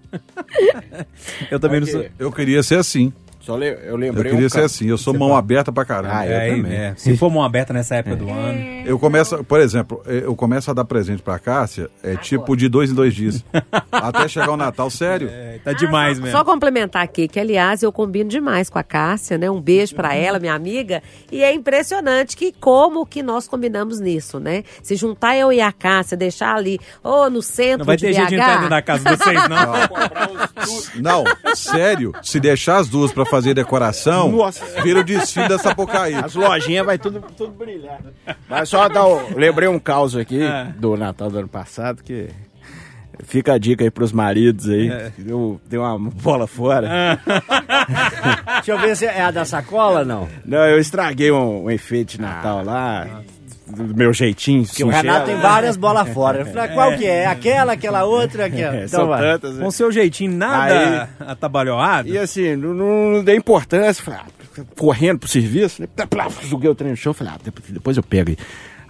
Eu também não sou. Eu queria ser assim. Só le- eu Eu lembrei queria um ser assim. Eu sou mão aberta pra caramba. Ah, eu É, também. é. Se for mão aberta nessa época do ano. Eu começo, por exemplo, eu começo a dar presente pra Cássia, é tipo de dois em dois dias. Até chegar o Natal, sério. É, tá demais mesmo. Só complementar aqui, que aliás eu combino demais com a Cássia, né? Um beijo pra ela, minha amiga. E é impressionante que como que nós combinamos nisso, né? Se juntar eu e a Cássia, deixar ali, ou no centro Não vai de ter BH. jeito de entrar dentro da casa de vocês, não. Não, sério. Se deixar as duas pra fazer decoração, Nossa. vira o desfile da Sapucaí. As lojinhas vai tudo, tudo brilhar. Mas só dar o... lembrei um caos aqui É. do Natal do ano passado que fica a dica aí pros maridos aí. É. Eu dei uma bola fora. Deixa eu ver se é a da sacola, não. Não, eu estraguei um, um enfeite de Natal lá. Do meu jeitinho. Porque o Renato tem várias bolas fora. Eu falei, ah, qual que é? Aquela, aquela outra? Aquela. É, Então são vai. tantas. né? Com seu jeitinho nada atabalhoado. E assim, não, não dei importância. Falei, ah, correndo pro serviço, né? Joguei o trem no chão. Falei, ah, depois, depois eu pego aí.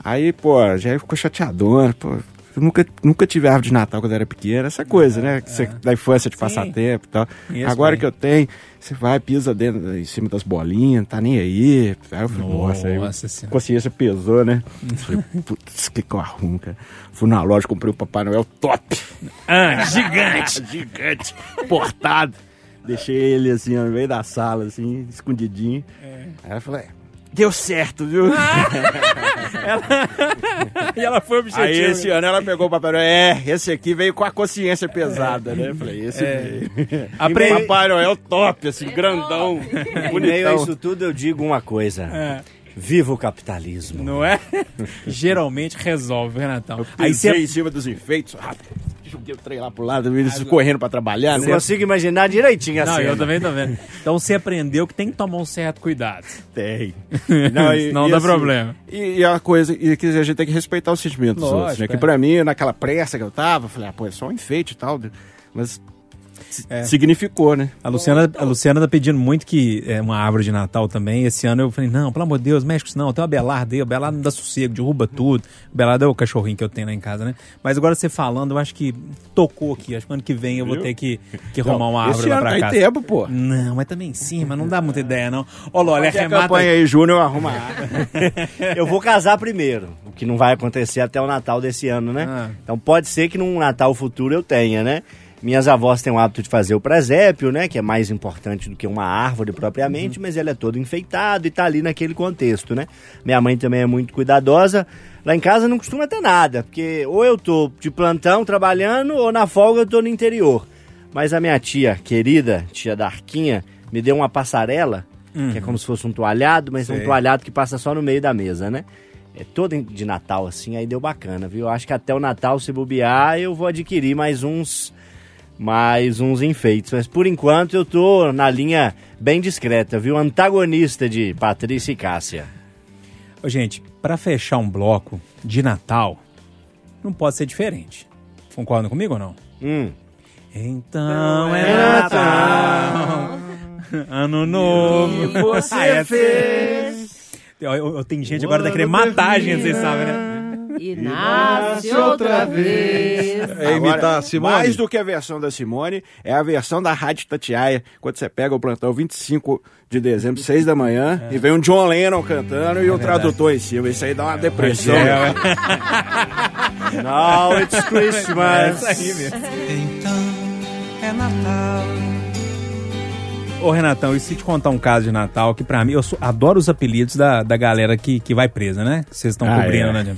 Aí, pô, já ficou chateadona, pô. Eu nunca, nunca tive árvore de Natal quando eu era pequena, essa coisa, né? Que você- da infância de passar tempo e tal. Conheço Agora bem. que eu tenho, você vai, pisa dentro, em cima das bolinhas, não tá nem aí. Aí eu falei, nossa, aí Nossa a Senhora. consciência pesou, né? Falei, putz, que que eu arrumo, cara? Fui na loja, comprei o Papai Noel top. Ah, gigante. gigante, portado. Deixei ele assim, no meio da sala, assim, escondidinho. Aí eu falei, deu certo, viu? e ela foi Aí objetiva. esse ano ela pegou o Papai Noel. É, esse aqui veio com a consciência pesada, né? Eu falei, esse veio. Aprende- Papai Noel top, assim, grandão, Em meio a bonitão. isso tudo, eu digo uma coisa. É. Viva o capitalismo. Não é? Geralmente resolve, Renatão. Aí Aí você você em cima dos enfeitos, rápido. Joguei o trem lá pro lado, eles correndo pra trabalhar, Eu né? consigo imaginar direitinho a Não, cena. eu também tô vendo. Então você aprendeu que tem que tomar um certo cuidado. Tem. Senão dá problema. E, e a coisa, e que a gente tem que respeitar os sentimentos dos Lógico, outros, né? é. Que pra mim, naquela pressa que eu tava, eu falei, ah, pô, é só um enfeite e tal. Mas É. significou, né? A Luciana, a Luciana tá pedindo muito que é uma árvore de Natal também. Esse ano eu falei, não, pelo amor de Deus, mexe com isso não. Tem uma Belarda aí, o Belarda não dá sossego, derruba tudo. O Belarda é o cachorrinho que eu tenho lá em casa, né? Mas agora você falando, eu acho que tocou aqui. Acho que ano que vem eu vou ter que, que arrumar uma árvore Esse lá pra tá casa. tempo, pô. Não, mas também em cima, não dá muita ideia, não. Olha, Olha a remata... campanha aí, Júnior, arruma a árvore. Eu vou casar primeiro, o que não vai acontecer até o Natal desse ano, né? Ah. Então pode ser que num Natal futuro eu tenha, né? Minhas avós têm o hábito de fazer o presépio, né? Que é mais importante do que uma árvore propriamente, Uhum. mas ele é todo enfeitado e tá ali naquele contexto, né? Minha mãe também é muito cuidadosa. Lá em casa não costuma ter nada, porque ou eu tô de plantão trabalhando, ou na folga eu tô no interior. Mas a minha tia querida, tia Darquinha, me deu uma passarela, que é como se fosse um toalhado, mas é um toalhado que passa só no meio da mesa, né? É todo de Natal, assim, aí deu bacana, viu? Acho que até o Natal, se bobear, eu vou adquirir mais uns mais uns enfeites. Mas por enquanto eu tô na linha bem discreta, viu? Antagonista de Patrícia e Cássia. Ô, gente, pra fechar um bloco de Natal, não pode ser diferente. Concordam comigo ou não? Hum. Então é Natal, Ano Novo. você Ah, fez. Eu, eu- eu- tem gente agora que tá querendo matar a gente, vocês sabem, né? E nasce outra vez. É imitar a Simone? Mais do que a versão da Simone, é a versão da Rádio Tatiaia, quando você pega o plantão 25 de dezembro, 6 da manhã, e vem o John Lennon cantando e o tradutor em cima. Isso aí dá uma depressão. É, Now it's é Christmas. isso aí mesmo. Então é Natal. Ô, Renatão, e se te contar um caso de Natal que pra mim, eu sou- adoro os apelidos da, da galera que, que vai presa, né? Que vocês estão Ah, cobrindo, é. né?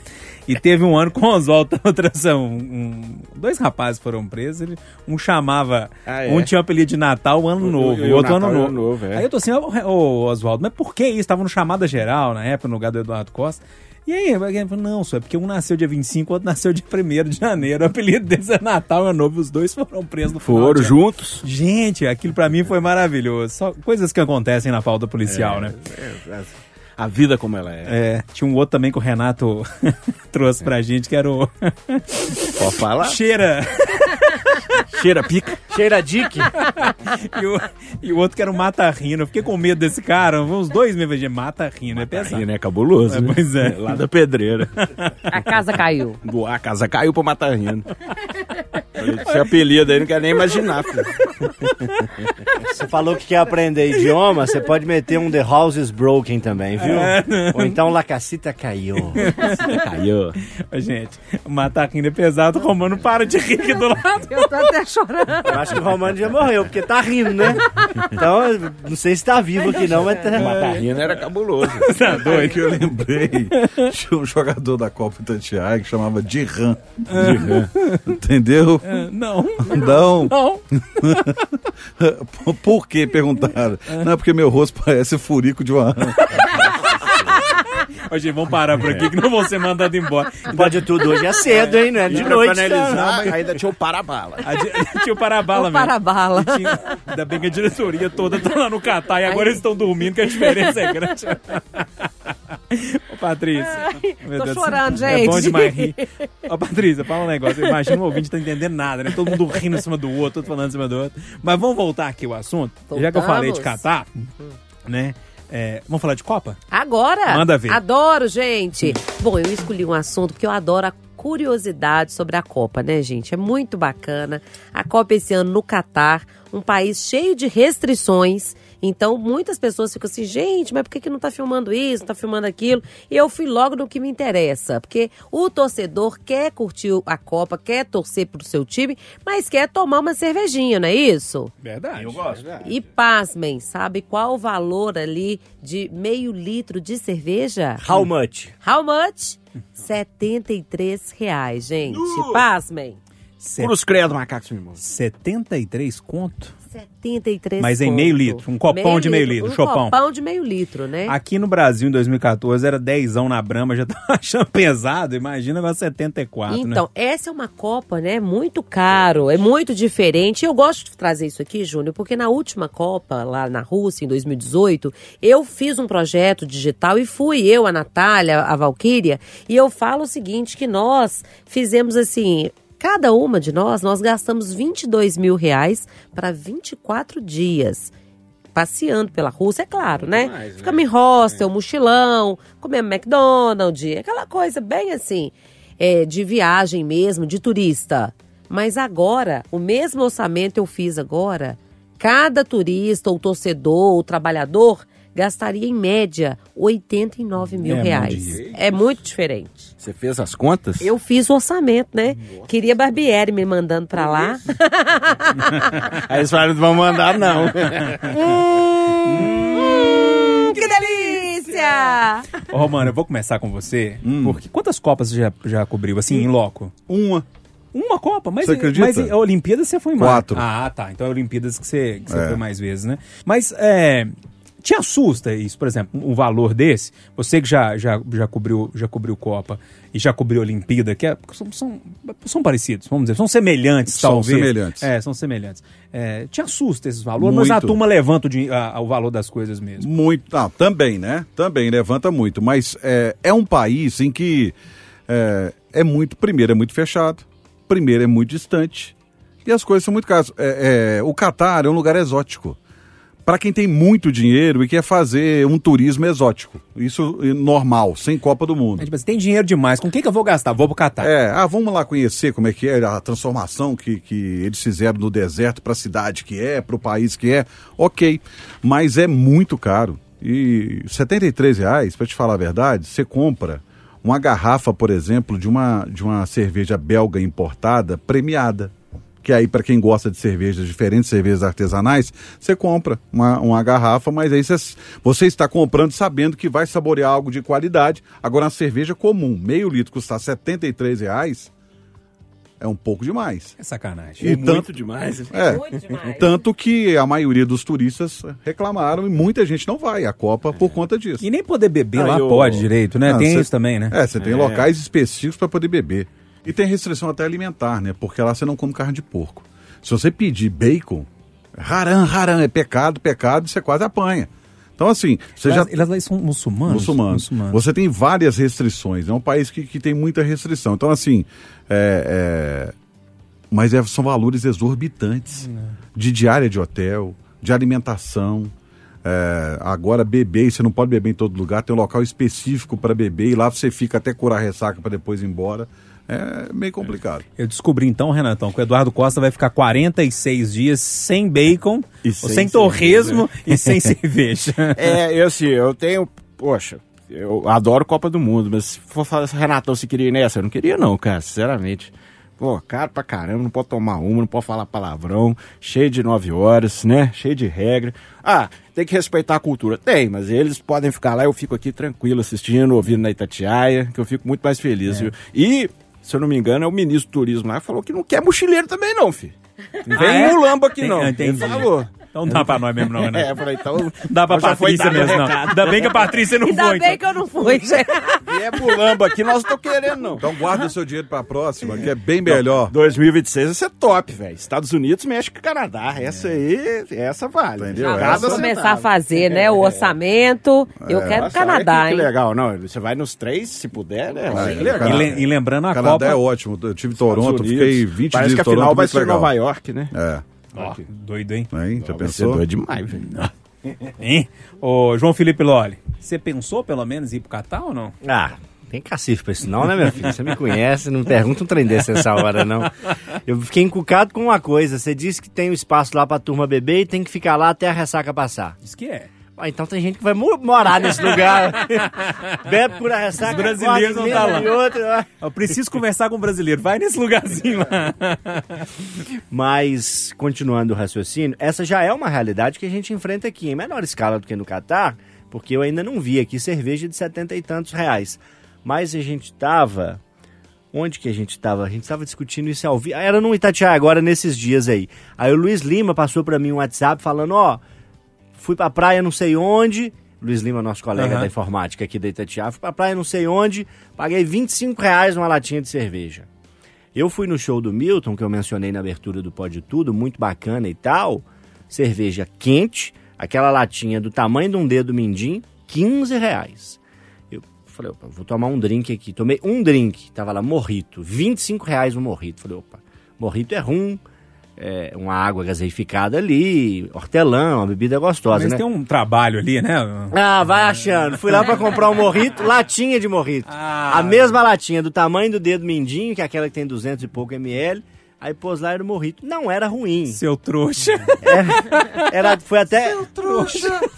E teve um ano com o Oswaldo Transação. Um, dois rapazes foram presos. ele- um chamava. Ah, é? Um tinha o apelido de Natal, o Ano O- Novo. O o outro Natal Ano e o Novo. Ano Novo, é. Aí eu tô assim, ô ô, Oswaldo, mas por que isso? Tava no chamada geral na época, no lugar do Eduardo Costa. E aí, ele falou, não, só é porque um nasceu dia 25, o outro nasceu dia 1 de janeiro. O apelido deles é Natal Ano Novo. Os dois foram presos no final Foram ano. juntos. Gente, aquilo pra mim foi maravilhoso. Só coisas que acontecem na pauta policial, né? A vida como ela é. É, tinha um outro também que o Renato trouxe pra gente, que era o Pode falar. Cheira. Cheira pica. Cheira dick. E o, e o outro que era o Mata Rino. Eu fiquei com medo desse cara. Uns dois meses de Mata Rino. É pesado. Aí, né? Cabuloso. É, né? pois é. Lá da pedreira. A casa caiu. A casa caiu pro matar rindo. Esse apelido aí não quero nem imaginar, filho. Você falou que quer aprender idioma, você pode meter um The House is Broken também, viu? Ou então La Casita Caiu. Caiu. Gente, o Mata Rino é pesado. O Romano para de rir aqui do lado. Eu tô até chorando. Eu acho que o Romano já morreu, porque tá rindo, né? Então, não sei se tá vivo aqui não, mas tá... Matar rindo era cabuloso. Tá Doido doido. que eu lembrei. Tinha um jogador da Copa Itatiaia que chamava Dirran. Entendeu? É, Não, Não. não. Por que? Perguntaram. Não, é porque meu rosto parece furico de uma Ô, gente, vamos parar por aqui que não vão ser mandados embora. Pode tudo hoje é cedo, hein? Não é de noite, pra não. analisar, ainda tinha o parabala. A tinha o Parabala, O velho. Parabala. Tinha- Ainda bem que a diretoria toda tá lá no Catar e agora eles estão dormindo, que a diferença é grande. Ô, Patrícia. meu tô Deus, chorando, É bom gente. demais rir. Ô, Patrícia, fala um negócio. Imagina o ouvinte não tá entendendo nada, né? Todo mundo rindo em cima do outro, todo falando em cima do outro. Mas vamos voltar aqui ao assunto. Já que eu falei de Voltamos. Catar, né? É, vamos falar de Copa? Agora? Manda ver. Adoro, gente. Bom, eu escolhi um assunto porque eu adoro a curiosidade sobre a Copa, né, gente? É muito bacana. A Copa esse ano no Catar, um país cheio de restrições. Então, muitas pessoas ficam assim, gente, mas por que, que não tá filmando isso, não tá filmando aquilo? E eu fui logo no que me interessa, porque o torcedor quer curtir a Copa, quer torcer pro seu time, mas quer tomar uma cervejinha, não é isso? Verdade. Eu gosto. E pasmem, sabe qual o valor ali de meio litro de cerveja? How much? How much? 73 reais, gente. Pasmem. Cruz credo, macacos mimosos. 73 conto? 73 Mas em meio litro, um copão de meio litro, um chopão. copão de meio litro, né? Aqui no Brasil, em 2014, era 10 na Brama, já tava achando pesado. Imagina agora 74, Então, né? essa é uma Copa, né? Muito caro, é muito diferente. Eu gosto de trazer isso aqui, Júnior, porque na última Copa, lá na Rússia, em 2018, eu fiz um projeto digital e fui eu, a Natália, a Valquíria, e eu falo o seguinte, que nós fizemos assim... Cada uma de nós, nós gastamos 22 mil reais para 24 dias passeando pela Rússia, é claro, né? Demais, né? Ficamos em hostel, mochilão, comemos McDonald's, aquela coisa bem assim, é, de viagem mesmo, de turista. Mas agora, o mesmo orçamento eu fiz agora, cada turista, ou torcedor, ou trabalhador, gastaria em média 89 mil É reais. É muito diferente. Você fez as contas? Eu fiz o orçamento, né? Queria Barbieri me mandando pra lá. Aí eles falaram, não vão mandar, não. Hum, que delícia! Ô, Romano, eu vou começar com você, Hum. porque quantas Copas você já, já cobriu, assim, em loco? Uma. Uma Copa, mas, Você acredita? mas a Olimpíadas você foi mais. Quatro. Ah, tá. Então é Olimpíadas que você, que você É. foi mais vezes, né? Mas é, te assusta isso, por exemplo, um valor desse? Você que já, já, já, cobriu, já cobriu Copa e já cobriu Olimpíada, que é- são, são, são parecidos, vamos dizer, são semelhantes, São talvez. semelhantes. É, são semelhantes. É, te assusta esses valores, mas a Muito. turma levanta o, a- o valor das coisas mesmo. Muito. Ah, também, né? Também levanta muito. Mas é, é um país em que é, é muito. Primeiro, é muito fechado. Primeiro, é muito distante. E as coisas são muito caras. É, é, o Catar é um lugar exótico. Para quem tem muito dinheiro e quer fazer um turismo exótico. Isso normal, sem Copa do Mundo. É, tipo, assim, tem dinheiro demais, com o que, eu vou gastar? Vou pro Catar. É, ah, vamos lá conhecer como é que é a transformação que, que eles fizeram do deserto para a cidade que é, para o país que é. Ok, mas é muito caro. E 73 reais, para te falar a verdade, você compra uma garrafa, por exemplo, de uma, de uma cerveja belga importada premiada. Que aí, para quem gosta de cervejas, diferentes cervejas artesanais, você compra uma, uma garrafa, mas aí você, você está comprando sabendo que vai saborear algo de qualidade. Agora, uma cerveja comum, meio litro, custar 73 reais, é um pouco demais. É sacanagem. E Muito tanto, demais. é, Muito demais. tanto que a maioria dos turistas reclamaram e muita gente não vai à Copa por conta disso. E nem poder beber Ah, lá eu- pode direito, né? Não, tem cê- isso também, né? É, você tem É. locais específicos para poder beber. E tem restrição até alimentar, né? Porque lá você não come carne de porco. Se você pedir bacon, haram, haram, é pecado, pecado, você quase apanha. Então assim, você já. Elas, elas são muçulmanos? Muçulmanos. Você tem várias restrições. É um país que, que tem muita restrição. Então, assim. É, é... Mas é- são valores exorbitantes de diária de hotel, de alimentação. É, agora, beber, você não pode beber em todo lugar, tem um local específico para beber e lá você fica até curar a ressaca para depois ir embora. É meio complicado. Eu descobri então, Renatão, que o Eduardo Costa vai ficar 46 dias sem bacon, sem sem, torresmo e sem cerveja. É, eu assim, eu tenho. Poxa, eu adoro Copa do Mundo, mas se for falar Renatão, você queria ir nessa? Eu não queria, não, cara, sinceramente. Pô, caro pra caramba, não pode tomar uma, não pode falar palavrão, cheio de nove horas, né? Cheio de regra. Ah, tem que respeitar a cultura. Tem, mas eles podem ficar lá, eu fico aqui tranquilo assistindo, ouvindo na Itatiaia, que eu fico muito mais feliz, viu? E, se eu não me engano, é o ministro do turismo lá falou que não quer mochileiro também, não, filho. Não vem Ah, é? mulamba aqui, Tem- não. ah, entendi. Ele falou. Então não dá pra nós mesmo, não, né? É, falei, então. Dá pra Patrícia o mesmo, não. Ainda bem que a Patrícia não Ainda foi. bem então. que eu não fui, gente. E é mulamba aqui, nós não tô querendo, não. Então guarda o seu dinheiro para a próxima, que é bem melhor. 2026 vai ser top, velho. Estados Unidos, México e Canadá. Essa aí, essa vale. Entendeu? Já Essa- começar a fazer, né? O orçamento. Eu quero Nossa, Canadá, que, hein? que legal. Não, você vai nos três, se puder, né? Olha que é, legal. E, Canadá. le- e lembrando a Canadá Copa. é ótimo. Eu tive em Toronto, Estados fiquei Unidos. 20 Parece dias que a Toronto, final vai ser legal. Nova York, né? É. Ó, doido, hein? Hein? Já pensou? doido demais, velho. Hein? Ô, João Felipe Loli, você pensou pelo menos em ir pro Catar ou não? Ah, tem cacife pra isso não, né, meu filho? Você me conhece, não pergunta um trem desse nessa hora, não. Eu fiquei encucado com uma coisa. Você disse que tem um espaço lá pra turma beber e tem que ficar lá até a ressaca passar. Diz que é. Ah, então tem gente que vai mo- morar nesse lugar. Bebe por ressaca, Os brasileiros não tá lá. de outra. Eu preciso conversar com um brasileiro. Vai nesse lugarzinho lá. Mas, continuando o raciocínio, essa já é uma realidade que a gente enfrenta aqui, em menor escala do que no Catar, porque eu ainda não vi aqui cerveja de setenta e tantos reais. Mas a gente estava. Onde que a gente estava? A gente estava discutindo isso ao vivo. Era no Itatiaia agora, nesses dias aí. Aí o Luiz Lima passou para mim um WhatsApp falando: Ó, fui pra praia não sei onde. Luiz Lima, nosso colega Aham. da informática aqui da Itatiaia, fui pra praia não sei onde, paguei 25 reais uma latinha de cerveja. Eu fui no show do Milton, que eu mencionei na abertura do Pode Tudo, muito bacana e tal. Cerveja quente, aquela latinha do tamanho de um dedo mindinho, 15 reais. Eu falei, opa, vou tomar um drink aqui. Tomei um drink, tava lá, morrito, 25 reais um morrito. Falei, opa, morrito é rum, é uma água gaseificada ali, hortelã, uma bebida gostosa, Mas né? tem um trabalho ali, né? Ah, vai achando. Fui lá pra comprar um morrito, latinha de morrito. Ah. A mesma latinha, do tamanho do dedo mindinho, que é aquela que tem 200 e pouco ml. Aí pôs lá era o morrito. Não era ruim. Seu trouxa. Era, foi até.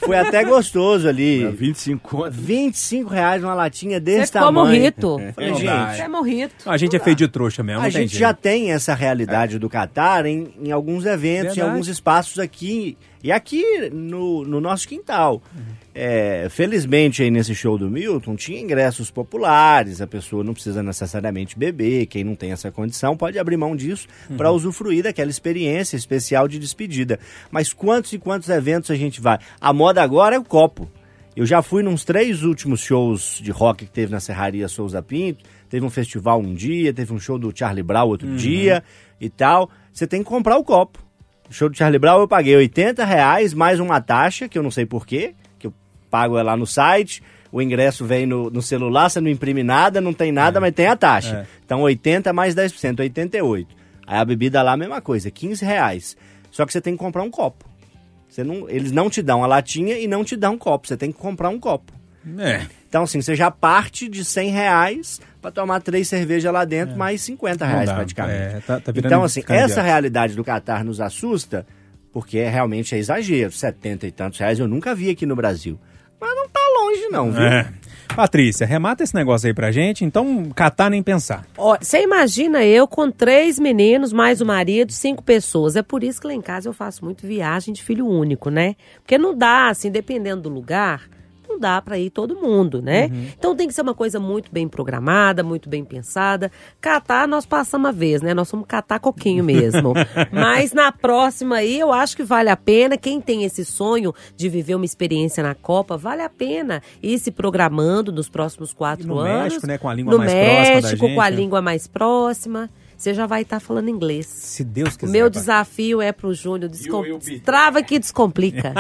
Foi até gostoso ali. 25 conto. 25 reais uma latinha desse Você ficou tamanho. morrito. Falei, Não gente, é morrito. A gente é feio de trouxa mesmo. a tem gente já tem essa realidade do Catar em, em alguns eventos, em Verdade. alguns espaços aqui. E aqui no, no nosso quintal. É, felizmente aí nesse show do Milton tinha ingressos populares, a pessoa não precisa necessariamente beber, quem não tem essa condição pode abrir mão disso para usufruir daquela experiência especial de despedida. Mas quantos e quantos eventos a gente vai? A moda agora é o copo. Eu já fui nos três últimos shows de rock que teve na Serraria Souza Pinto. Teve um festival um dia, teve um show do Charlie Brown outro dia e tal. Você tem que comprar o copo. Show do Charlie Brown eu paguei 80 reais mais uma taxa, que eu não sei porquê, que eu pago lá no site. O ingresso vem no, no celular, você não imprime nada, não tem nada, mas tem a taxa. Então 80 mais 10%, 88. Aí a bebida lá, a mesma coisa, 15 reais. Só que você tem que comprar um copo. Você não, eles não te dão a latinha e não te dão um copo. Você tem que comprar um copo. É. Então, assim, você já parte de 100 reais para tomar três cervejas lá dentro, mais 50 reais dá. praticamente. É, tá- tá então, assim, ficando essa realidade do Catar nos assusta, porque é, realmente é exagero. 70 e tantos reais eu nunca vi aqui no Brasil. Mas não tá longe, não, viu? É. Patrícia, remata esse negócio aí pra gente, então catar nem pensar. Você imagina eu com três meninos, mais o marido, cinco pessoas. É por isso que lá em casa eu faço muito viagem de filho único, né? Porque não dá, assim, dependendo do lugar, não dá pra ir todo mundo, né? Então tem que ser uma coisa muito bem programada, muito bem pensada. Catar, nós passamos uma vez, né? Nós vamos catar coquinho mesmo. Mas na próxima aí, eu acho que vale a pena. Quem tem esse sonho de viver uma experiência na Copa, vale a pena ir se programando nos próximos quatro no anos. México, né, com a língua no mais próxima da México, com a língua mais próxima. Você já vai estar falando inglês. Se Deus quiser. meu desafio é pro Júnior, descom... Trava que descomplica.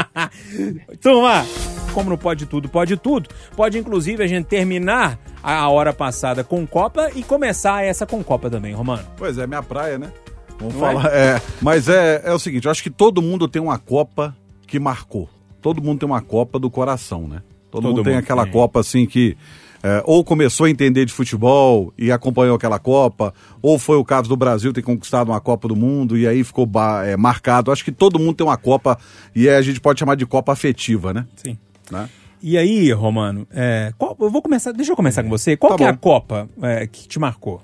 Turma, como não pode tudo, pode tudo. Pode inclusive a gente terminar a hora passada com Copa e começar essa com Copa também, Romano. Pois é, minha praia, né? Vamos Não falar. É? mas é, é o seguinte, eu acho que todo mundo tem uma Copa que marcou. Todo mundo tem uma Copa do coração, né? Todo, Todo mundo tem mundo aquela tem. Copa assim que é, ou começou a entender de futebol e acompanhou aquela Copa, ou foi o caso do Brasil ter conquistado uma Copa do Mundo e aí ficou ba- é, marcado. Acho que todo mundo tem uma Copa e é, a gente pode chamar de Copa afetiva, né? Sim. Né? E aí, Romano, é, qual- eu vou começar. Deixa eu começar com você. Qual Tá que é a. Copa é, que te marcou?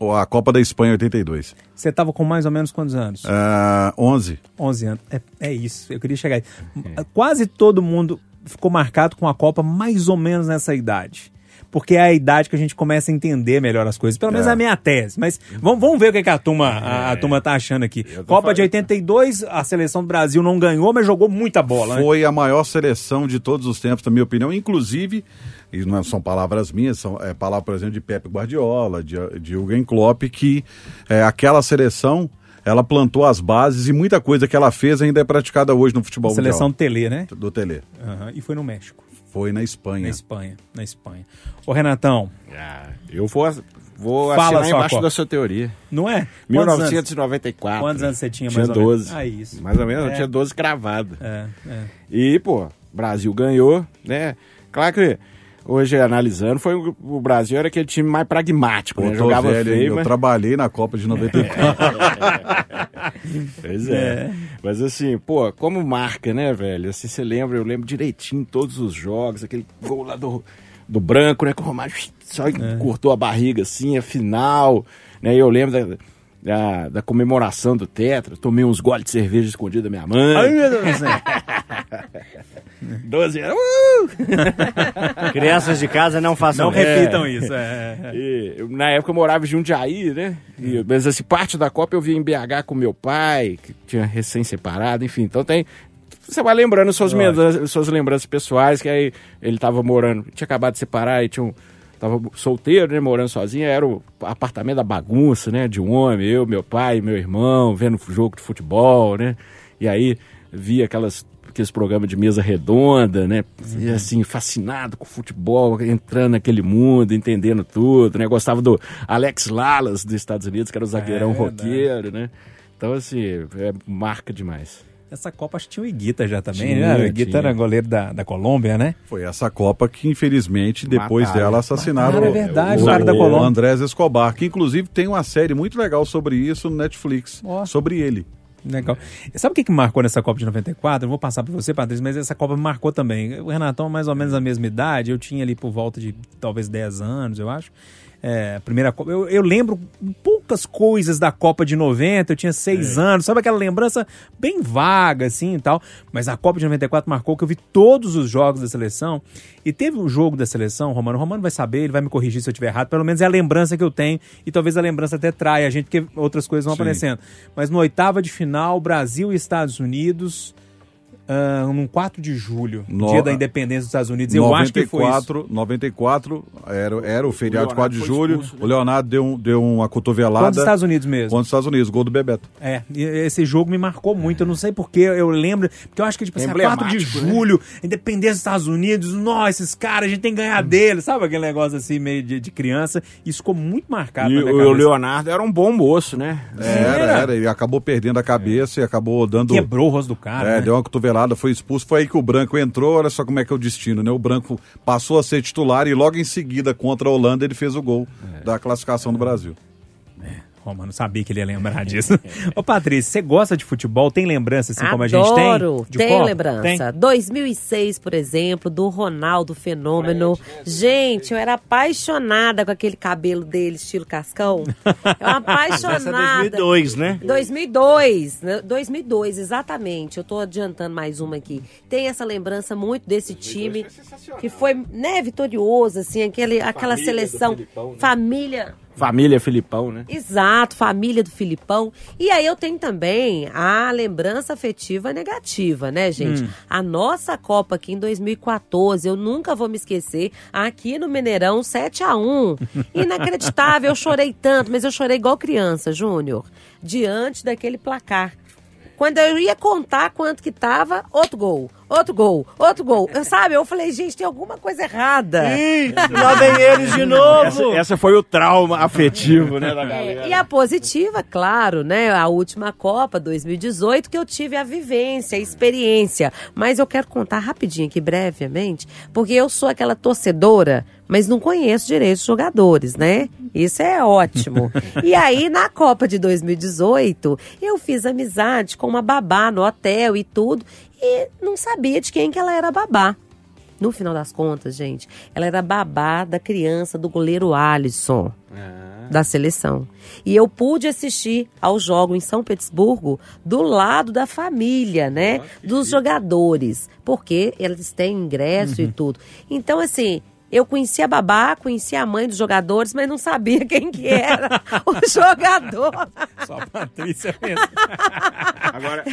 Ou A Copa da Espanha 82. Você tava com mais ou menos quantos anos? Ah, 11. 11 anos. É, é isso, eu queria chegar aí. Quase todo mundo ficou marcado com a Copa mais ou menos nessa idade. Porque é a idade que a gente começa a entender melhor as coisas. Pelo menos é a minha tese. Mas vamos, vamos ver o que, que a, turma, a, a turma tá achando aqui. Copa de 82, a seleção do Brasil não ganhou, mas jogou muita bola. né? Foi a maior seleção de todos os tempos, na minha opinião. Inclusive, e não são palavras minhas, são é, palavras, por exemplo, de Pepe Guardiola, de, de Jürgen Klopp, que é, aquela seleção, ela plantou as bases e muita coisa que ela fez ainda é praticada hoje no futebol Seleção mundial. Tele, né? do Tele. Aham, E foi no México, Foi na Espanha. na Espanha, na Espanha. Ô Renatão, Ah, eu vou, vou Fala assinar embaixo da sua teoria. não é? Quantos anos? 1994. Quantos anos você tinha, Tinha mais ou menos? 12. Ah, isso. Mais ou menos, É. eu tinha 12 cravado. É, é. E, pô, Brasil ganhou, né? Claro que hoje, analisando, foi o, o Brasil era aquele time mais pragmático, Pô, né? Jogava velho, feio, eu mas... trabalhei na Copa de 94. Pois é. Mas assim, pô, como marca, né, velho? Assim, você lembra, eu lembro direitinho todos os jogos, aquele gol lá do, do branco, né? Que o Romário só cortou a barriga assim, a final, né? E eu lembro da, da, da comemoração do Tetra, tomei uns goles de cerveja escondido da minha mãe. Ai, meu Deus do céu. 12 anos. Uh! Crianças de casa não façam Não isso. repitam isso. É, é. E, eu- na época eu morava em Jundiaí, né? E, mas assim, parte da Copa eu via em BH com meu pai, que tinha recém-separado, enfim. Então tem. Você vai lembrando suas, lembranças, suas lembranças pessoais, que aí ele tava morando, tinha acabado de separar e tinha um. Tava solteiro, né? Morando sozinho, era o apartamento da bagunça, né? De um homem, eu, meu pai, meu irmão, vendo jogo de futebol, né? E aí via aquelas aqueles programas de mesa redonda, né? E, assim, fascinado com o futebol, entrando naquele mundo, entendendo tudo, né? Gostava do Alex Lalas dos Estados Unidos, que era o zagueirão É roqueiro, né? Então, assim, é, marca demais. Essa Copa acho que tinha o Iguita já também, Tinha, né? O Iguita tinha. era goleiro da, da Colômbia, né? Foi essa Copa que, infelizmente, depois Mataram. dela assassinaram Mataram, é verdade, o, o cara da o Colômbia. Andrés Escobar, que inclusive tem uma série muito legal sobre isso no Netflix, Ó. sobre ele. Legal. Sabe o que, que marcou nessa Copa de 94? Eu vou passar para você, Patrícia, mas essa Copa marcou também. O Renatão, mais ou menos a mesma idade, eu tinha ali por volta de talvez 10 anos, eu acho. É, primeira Copa. Eu, eu lembro poucas coisas da Copa de 90, eu tinha 6 anos, sabe aquela lembrança bem vaga, assim e tal. Mas a Copa de 94 marcou que eu vi todos os jogos da seleção. E teve um jogo da seleção, Romano. O Romano vai saber, ele vai me corrigir se eu estiver errado. Pelo menos é a lembrança que eu tenho. E talvez a lembrança até traia a gente, porque outras coisas vão Sim. aparecendo. Mas no oitava de final, Brasil e Estados Unidos. Ah, num 4 de julho, No- dia da independência dos Estados Unidos. Eu acho que foi isso. 94, 94 era, era o feriado de Leonardo 4 de julho. expulso, né? O Leonardo deu, um- deu uma cotovelada Contra os Estados Unidos mesmo. contra os Estados Unidos, gol do Bebeto. É, e esse jogo me marcou muito. Eu não sei porquê, eu lembro. Porque eu acho que, tipo assim, 4 de né? julho, independência dos Estados Unidos, nossa, esses caras, a gente tem que ganhar deles. Sabe aquele negócio assim, meio de, de criança? Isso ficou muito marcado E na minha o cabeça. Leonardo era um bom moço, né? Era, Era. era. Ele acabou perdendo a cabeça e acabou dando. Quebrou o rosto do cara. É, né? deu uma cotovelada, foi expulso. Foi aí que o Branco entrou. Olha só como é que é o destino, né? O Branco passou a ser titular e logo em seguida, contra a Holanda, ele fez o gol É. da classificação do Brasil. Roma, não sabia que ele ia lembrar disso. Ô, Patrícia, você gosta de futebol? Tem lembrança, assim como a gente tem? Adoro, tem Copa? lembrança. Tem? 2006, por exemplo, do Ronaldo Fenômeno. Gente, eu era apaixonada com aquele cabelo dele, estilo cascão. Eu apaixonada. Essa é 2002, né? 2002, né? 2002, exatamente. Eu tô adiantando mais uma aqui. Tem essa lembrança muito desse time que foi, né, vitorioso, assim, aquele, aquela Família seleção, Felipão, né? família, Família Filipão, né? Exato, família do Filipão. E aí eu tenho também a lembrança afetiva negativa, né, gente? Hum. A nossa Copa aqui em 2014, eu nunca vou me esquecer, aqui no Mineirão, 7 a 1 Inacreditável, eu chorei tanto, mas eu chorei igual criança, Júnior, diante daquele placar. Quando eu ia contar quanto que tava, outro gol, outro gol, outro gol. Eu, sabe, eu falei, gente, tem alguma coisa errada. Lá vem eles de novo. Essa, essa foi o trauma afetivo, né, da galera. É, e a positiva, claro, né? A última Copa 2018 que eu tive a vivência, a experiência. Mas eu quero contar rapidinho aqui, brevemente, porque eu sou aquela torcedora, mas não conheço direito os jogadores, né? Isso é ótimo. e aí, na Copa de 2018, eu fiz amizade com uma babá no hotel e tudo, e não sabia de quem que ela era babá. No final das contas, gente, ela era babá da criança do goleiro Alisson da seleção. E eu pude assistir ao jogo em São Petersburgo do lado da família, né? Dos jogadores. Porque eles têm ingresso e tudo. Então, assim. Eu conhecia a babá, conhecia a mãe dos jogadores, mas não sabia quem que era o jogador. Só a Patrícia mesmo. Agora,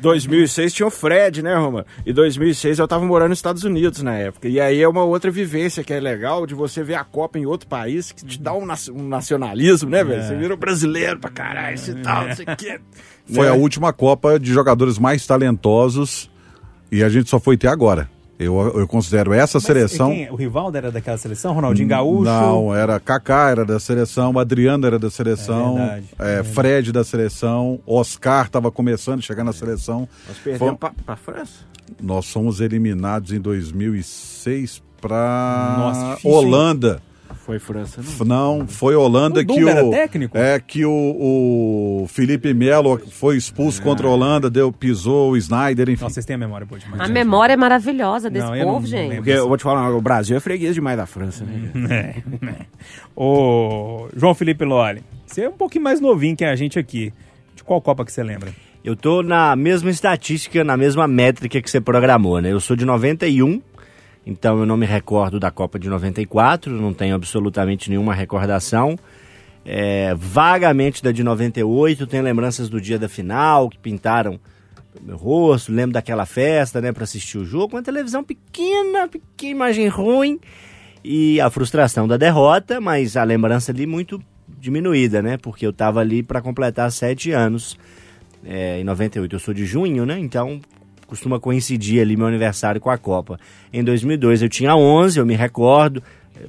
2006 tinha o Fred, né, Roma? E 2006 eu tava morando nos Estados Unidos na época. E aí é uma outra vivência que é legal de você ver a Copa em outro país que te dá um, nac- um nacionalismo, né, velho? Você vira um brasileiro pra caralho, esse tal, não sei o quê. Foi Né? a última Copa de jogadores mais talentosos e a gente só foi ter agora. Eu, eu considero essa Mas seleção. quem- o Rivaldo era daquela seleção? Ronaldinho Gaúcho? Não, era Kaká era da seleção, Adriano era da seleção, É verdade, é, Fred da seleção, Oscar estava começando a chegar na seleção. Nós perdemos Foi- pra, pra França. Nós somos eliminados em 2006 para? Holanda. Foi França, não. Não, foi Holanda O que o técnico? é que o, o Felipe Melo foi expulso contra a Holanda, deu pisou o Snyder, enfim. Nossa, vocês têm a memória boa demais. A memória é maravilhosa desse Não, eu não- povo, não gente. Porque eu vou te falar, o Brasil é freguês demais da França, né? É, é. Ô, João Felipe Loli, você é um pouquinho mais novinho que a gente aqui. De qual Copa que você lembra? Eu tô na mesma estatística, na mesma métrica que você programou, né? Eu sou de 91, então eu não me recordo da Copa de 94, não tenho absolutamente nenhuma recordação. É, vagamente da de 98, tenho lembranças do dia da final, que pintaram meu rosto, lembro daquela festa, né, para assistir o jogo, uma televisão pequena, pequena imagem ruim e a frustração da derrota, mas a lembrança ali muito diminuída, né, porque eu tava ali para completar sete anos é, em 98. Eu sou de junho, né? Então costuma coincidir ali meu aniversário com a Copa. Em 2002 eu tinha 11, eu me recordo.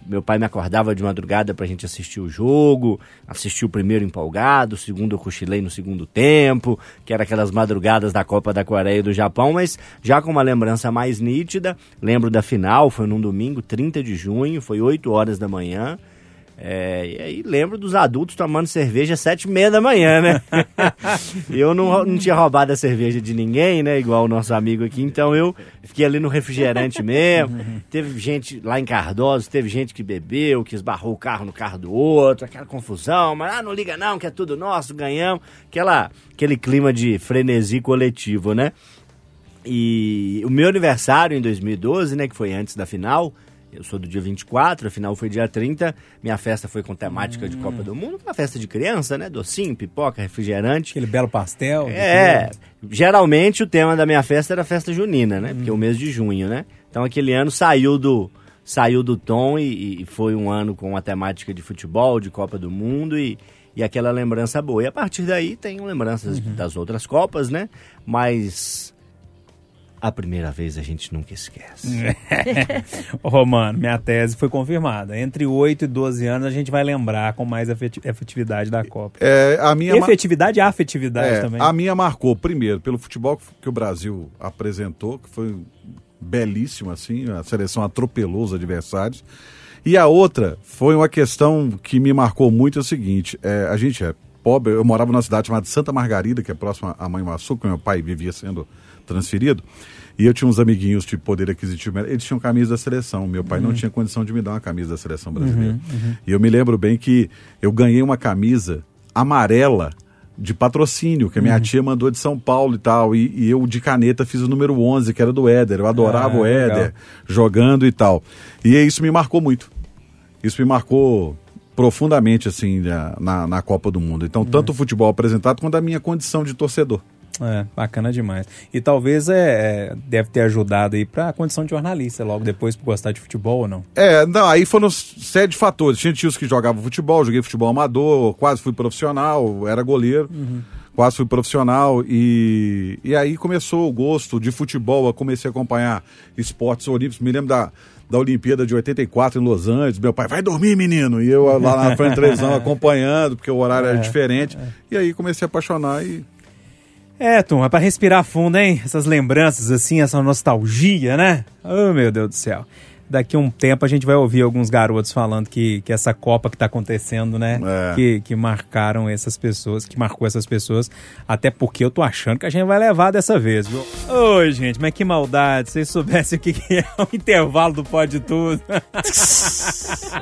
Meu pai me acordava de madrugada pra gente assistir o jogo, assistir o primeiro empolgado, o segundo eu cochilei no segundo tempo, que era aquelas madrugadas da Copa da Coreia e do Japão, mas já com uma lembrança mais nítida, lembro da final, foi num domingo, 30 de junho, foi 8 horas da manhã, é, e aí lembro dos adultos tomando cerveja às sete e meia da manhã, né? eu não, não tinha roubado a cerveja de ninguém, né? Igual o nosso amigo aqui, então eu fiquei ali no refrigerante mesmo. Teve gente lá em Cardoso, teve gente que bebeu, que esbarrou o carro no carro do outro, aquela confusão, mas ah, não liga não, que é tudo nosso, ganhamos. Aquela, aquele clima de frenesi coletivo, né? E o meu aniversário em 2012, né, que foi antes da final, eu sou do dia 24, a final foi dia 30, minha festa foi com temática de Copa do Mundo, uma festa de criança, né, docinho, pipoca, refrigerante. Aquele belo pastel. É, geralmente o tema da minha festa era festa junina, né, porque é o mês de junho, né. Então aquele ano saiu do saiu do tom e, e foi um ano com a temática de futebol, de Copa do Mundo e, e aquela lembrança boa. E a partir daí tenho lembranças das outras Copas, né, mas a primeira vez a gente nunca esquece. Ô, Romano, minha tese foi confirmada. Entre 8 e 12 anos a gente vai lembrar com mais efeti- efetividade da Copa. É, a minha Efetividade e afetividade É, também. A minha marcou, primeiro, pelo futebol que- que o Brasil apresentou, que foi belíssimo, assim, a seleção atropelou os adversários. E a outra foi uma questão que me marcou muito, é o seguinte, é, a gente é pobre, eu morava numa cidade chamada Santa Margarida, que é próxima a Mãe Maçu, que meu pai vivia sendo transferido, e eu tinha uns amiguinhos de poder aquisitivo, eles tinham camisa da seleção, meu pai não tinha condição de me dar uma camisa da seleção brasileira. E eu me lembro bem que eu ganhei uma camisa amarela de patrocínio, que a minha tia mandou de São Paulo e tal, e, e eu de caneta fiz o número 11, que era do Éder, eu adorava Ah, o legal. Éder, jogando e tal. E isso me marcou muito. Isso me marcou profundamente assim na, na, na Copa do Mundo. Então, tanto o futebol apresentado quanto a minha condição de torcedor. É, bacana demais. E talvez é, é, deve ter ajudado aí pra condição de jornalista, logo depois por gostar de futebol ou não. É, não, aí foram sete fatores. Tinha tios que jogavam futebol, joguei futebol amador, quase fui profissional, era goleiro, quase fui profissional. E, e aí começou o gosto de futebol, eu comecei a acompanhar esportes olímpicos. Me lembro da, da Olimpíada de 84 em Los Angeles. Meu pai, vai dormir, menino. E eu lá na frente televisão acompanhando, porque o horário era diferente. E aí comecei a apaixonar e É, turma, pra respirar fundo, hein? Essas lembranças, assim, essa nostalgia, né? Oh, meu Deus do céu. Daqui a um tempo a gente vai ouvir alguns garotos falando que, que essa Copa que tá acontecendo, né? É. Que, que marcaram essas pessoas, que marcou essas pessoas. Até porque eu tô achando que a gente vai levar dessa vez, viu? Oi, gente, mas que maldade. Se vocês soubessem o que que é o intervalo do Pode Tudo.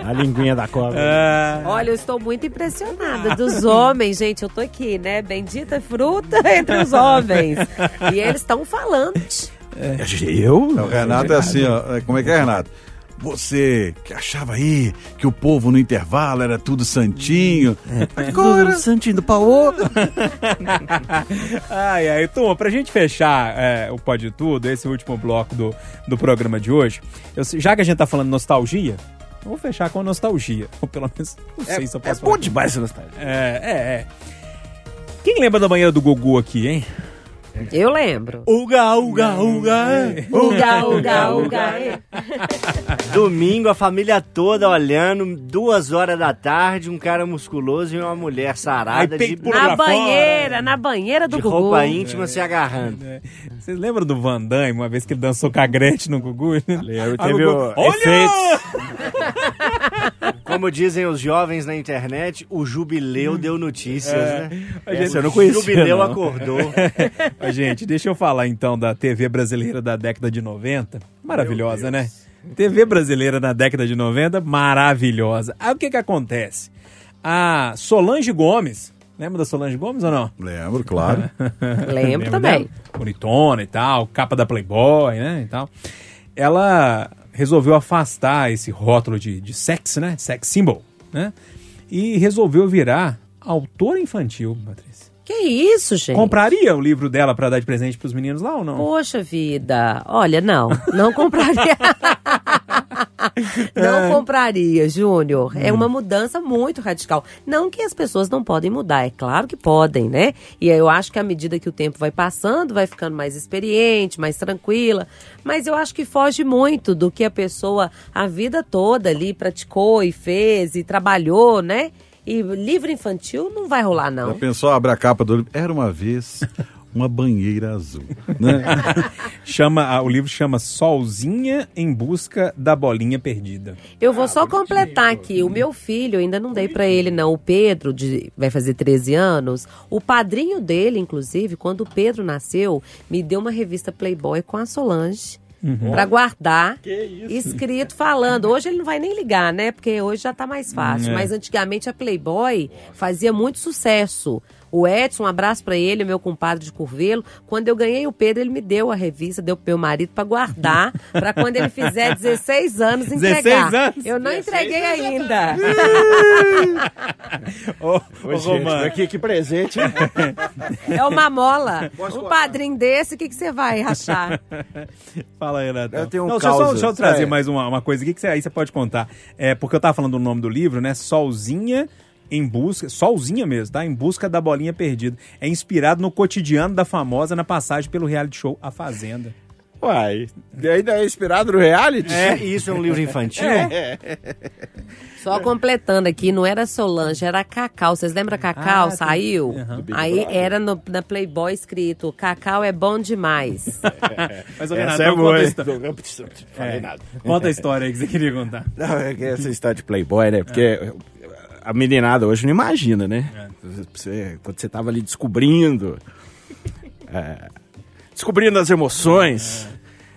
A linguinha da cobra. Ah, Olha, eu estou muito impressionada dos homens, gente. Eu tô aqui, né? Bendita fruta entre os homens. E eles estão falando. Eu? O Renato é assim, ó. é, Como é que é, Renato? Você que achava aí que o povo no intervalo era tudo santinho. Agora, Santinho do Paulo. Ai, ai, turma, pra gente fechar é, o Pode Tudo, esse último bloco do, do programa de hoje, eu já que a gente tá falando nostalgia, eu vou fechar com nostalgia. Ou pelo menos, não sei se eu É posso bom falar. demais essa nostalgia. É, é, é. Quem lembra da banheira do Gugu aqui, hein? Eu lembro. Uga, uga, uga. Uga, uga, uga. Domingo, a família toda olhando, duas horas da tarde, um cara musculoso e uma mulher sarada Aí, de, Na pra fora. banheira, na banheira do de Gugu. roupa íntima se agarrando. É. Vocês lembram do Van Damme, uma vez que ele dançou com a Gretchen no Gugu? Lembro, teve Gugu, o Olha! Como dizem os jovens na internet, o jubileu deu notícias, né? A gente- eu não conhecia, O jubileu não. acordou. Ô, Gente, deixa eu falar então da TV brasileira da década de 90. Maravilhosa, né? TV brasileira na década de 90, maravilhosa. Aí o que que acontece? A Solange Gomes, lembra da Solange Gomes ou não? Lembro, claro. Lembro Lembra também. dela? Bonitona e tal, capa da Playboy, né, e tal. Ela resolveu afastar esse rótulo de, de sex, né, sex symbol, né, e resolveu virar autora infantil, Patrícia. Que isso, gente? Compraria o livro dela pra dar de presente pros meninos lá ou não? Poxa vida. Olha, não. Não compraria. não compraria, Júnior. É uma mudança muito radical. Não que as pessoas não podem mudar, é claro que podem, né? E eu acho que à medida que o tempo vai passando, vai ficando mais experiente, mais tranquila. Mas eu acho que foge muito do que a pessoa a vida toda ali praticou e fez e trabalhou, né? E livro infantil não vai rolar, Já não. pensou, abre a capa do livro. Era uma vez uma banheira azul. Né? Chama, ah, o livro chama Solzinha em Busca da Bolinha Perdida. Eu vou só completar aqui. O meu filho, ainda não dei pra ele, não. O Pedro, de, vai fazer 13 anos. O padrinho dele, inclusive, quando o Pedro nasceu, me deu uma revista Playboy com a Solange. Pra guardar, escrito falando. Hoje ele não vai nem ligar, né? Porque hoje já tá mais fácil. É. Mas antigamente a Playboy fazia muito sucesso. O Edson, um abraço pra ele, meu compadre de Curvelo. Quando eu ganhei o Pedro, ele me deu a revista, deu pro meu marido pra guardar, pra quando ele fizer 16 anos entregar. 16 anos? Eu não entreguei ainda. Ô, ô, Ô, gente, Romano, aqui, que presente. É uma mola. Um padrinho desse, o que, que você vai achar? Fala aí, Renato. Eu tenho um Não, deixa, eu só, deixa eu trazer É. mais uma, uma coisa aqui que você, aí você pode contar. É, porque eu tava falando do nome do livro, né? Solzinha em busca, solzinha mesmo, tá? Em busca da bolinha perdida. É inspirado no cotidiano da famosa na passagem pelo reality show A Fazenda. Uai, ainda é inspirado no reality? E Isso é um livro infantil? Só completando aqui, não era Solange, era Cacau. Vocês lembram Cacau? Ah, tem- Saiu? Aham. Aí era no, na Playboy escrito: Cacau é bom demais. Mas, ô, Essa Renato, é então boa. conta, É. conta a história aí que você queria contar. Não, é que essa história de Playboy, né? Porque a meninada hoje não imagina, né? Você, quando você tava ali descobrindo. é, descobrindo as emoções.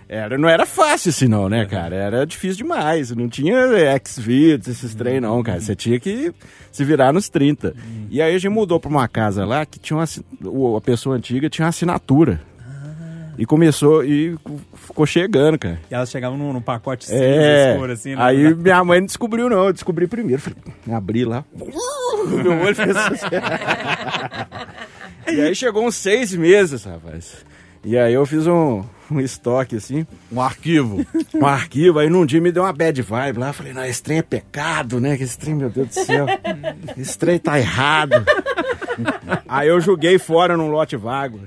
Era, não era fácil assim, não, né, cara? Era difícil demais. Não tinha X-Videos, esses trem, não, cara. Você tinha que se virar nos 30. E aí a gente mudou pra uma casa lá que tinha uma, a pessoa antiga tinha uma assinatura. E começou, e ficou chegando, cara. E elas chegavam num, num pacote cinza É, escuro, assim. né? aí minha mãe não descobriu não, eu descobri primeiro. Falei, abri lá, meu olho fez assim. E aí chegou uns seis meses, rapaz. E aí eu fiz um, um estoque, assim, Um arquivo. um arquivo, aí num dia me deu uma bad vibe lá, falei, não, esse trem é pecado, né, que esse trem, meu Deus do céu, esse trem tá errado. aí eu joguei fora num lote vago.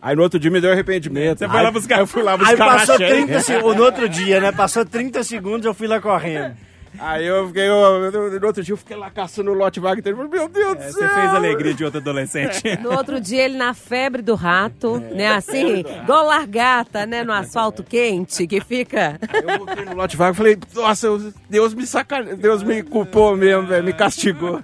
Aí no outro dia me deu arrependimento. Você foi lá buscar. Eu fui lá Aí buscar passou achei. 30 segundos, no outro dia, né? Passou 30 segundos, eu fui lá correndo. Aí eu fiquei, eu- eu- no outro dia eu fiquei lá caçando o lote vago inteiro. Falei, Meu Deus É, do você céu. fez a alegria de outro adolescente. No outro dia, ele na febre do rato, né? Assim, igual largata, né? No asfalto quente, que fica. Aí eu voltei no lote vago e falei, nossa, eu- Deus me sacane... Deus me culpou mesmo, velho, me castigou.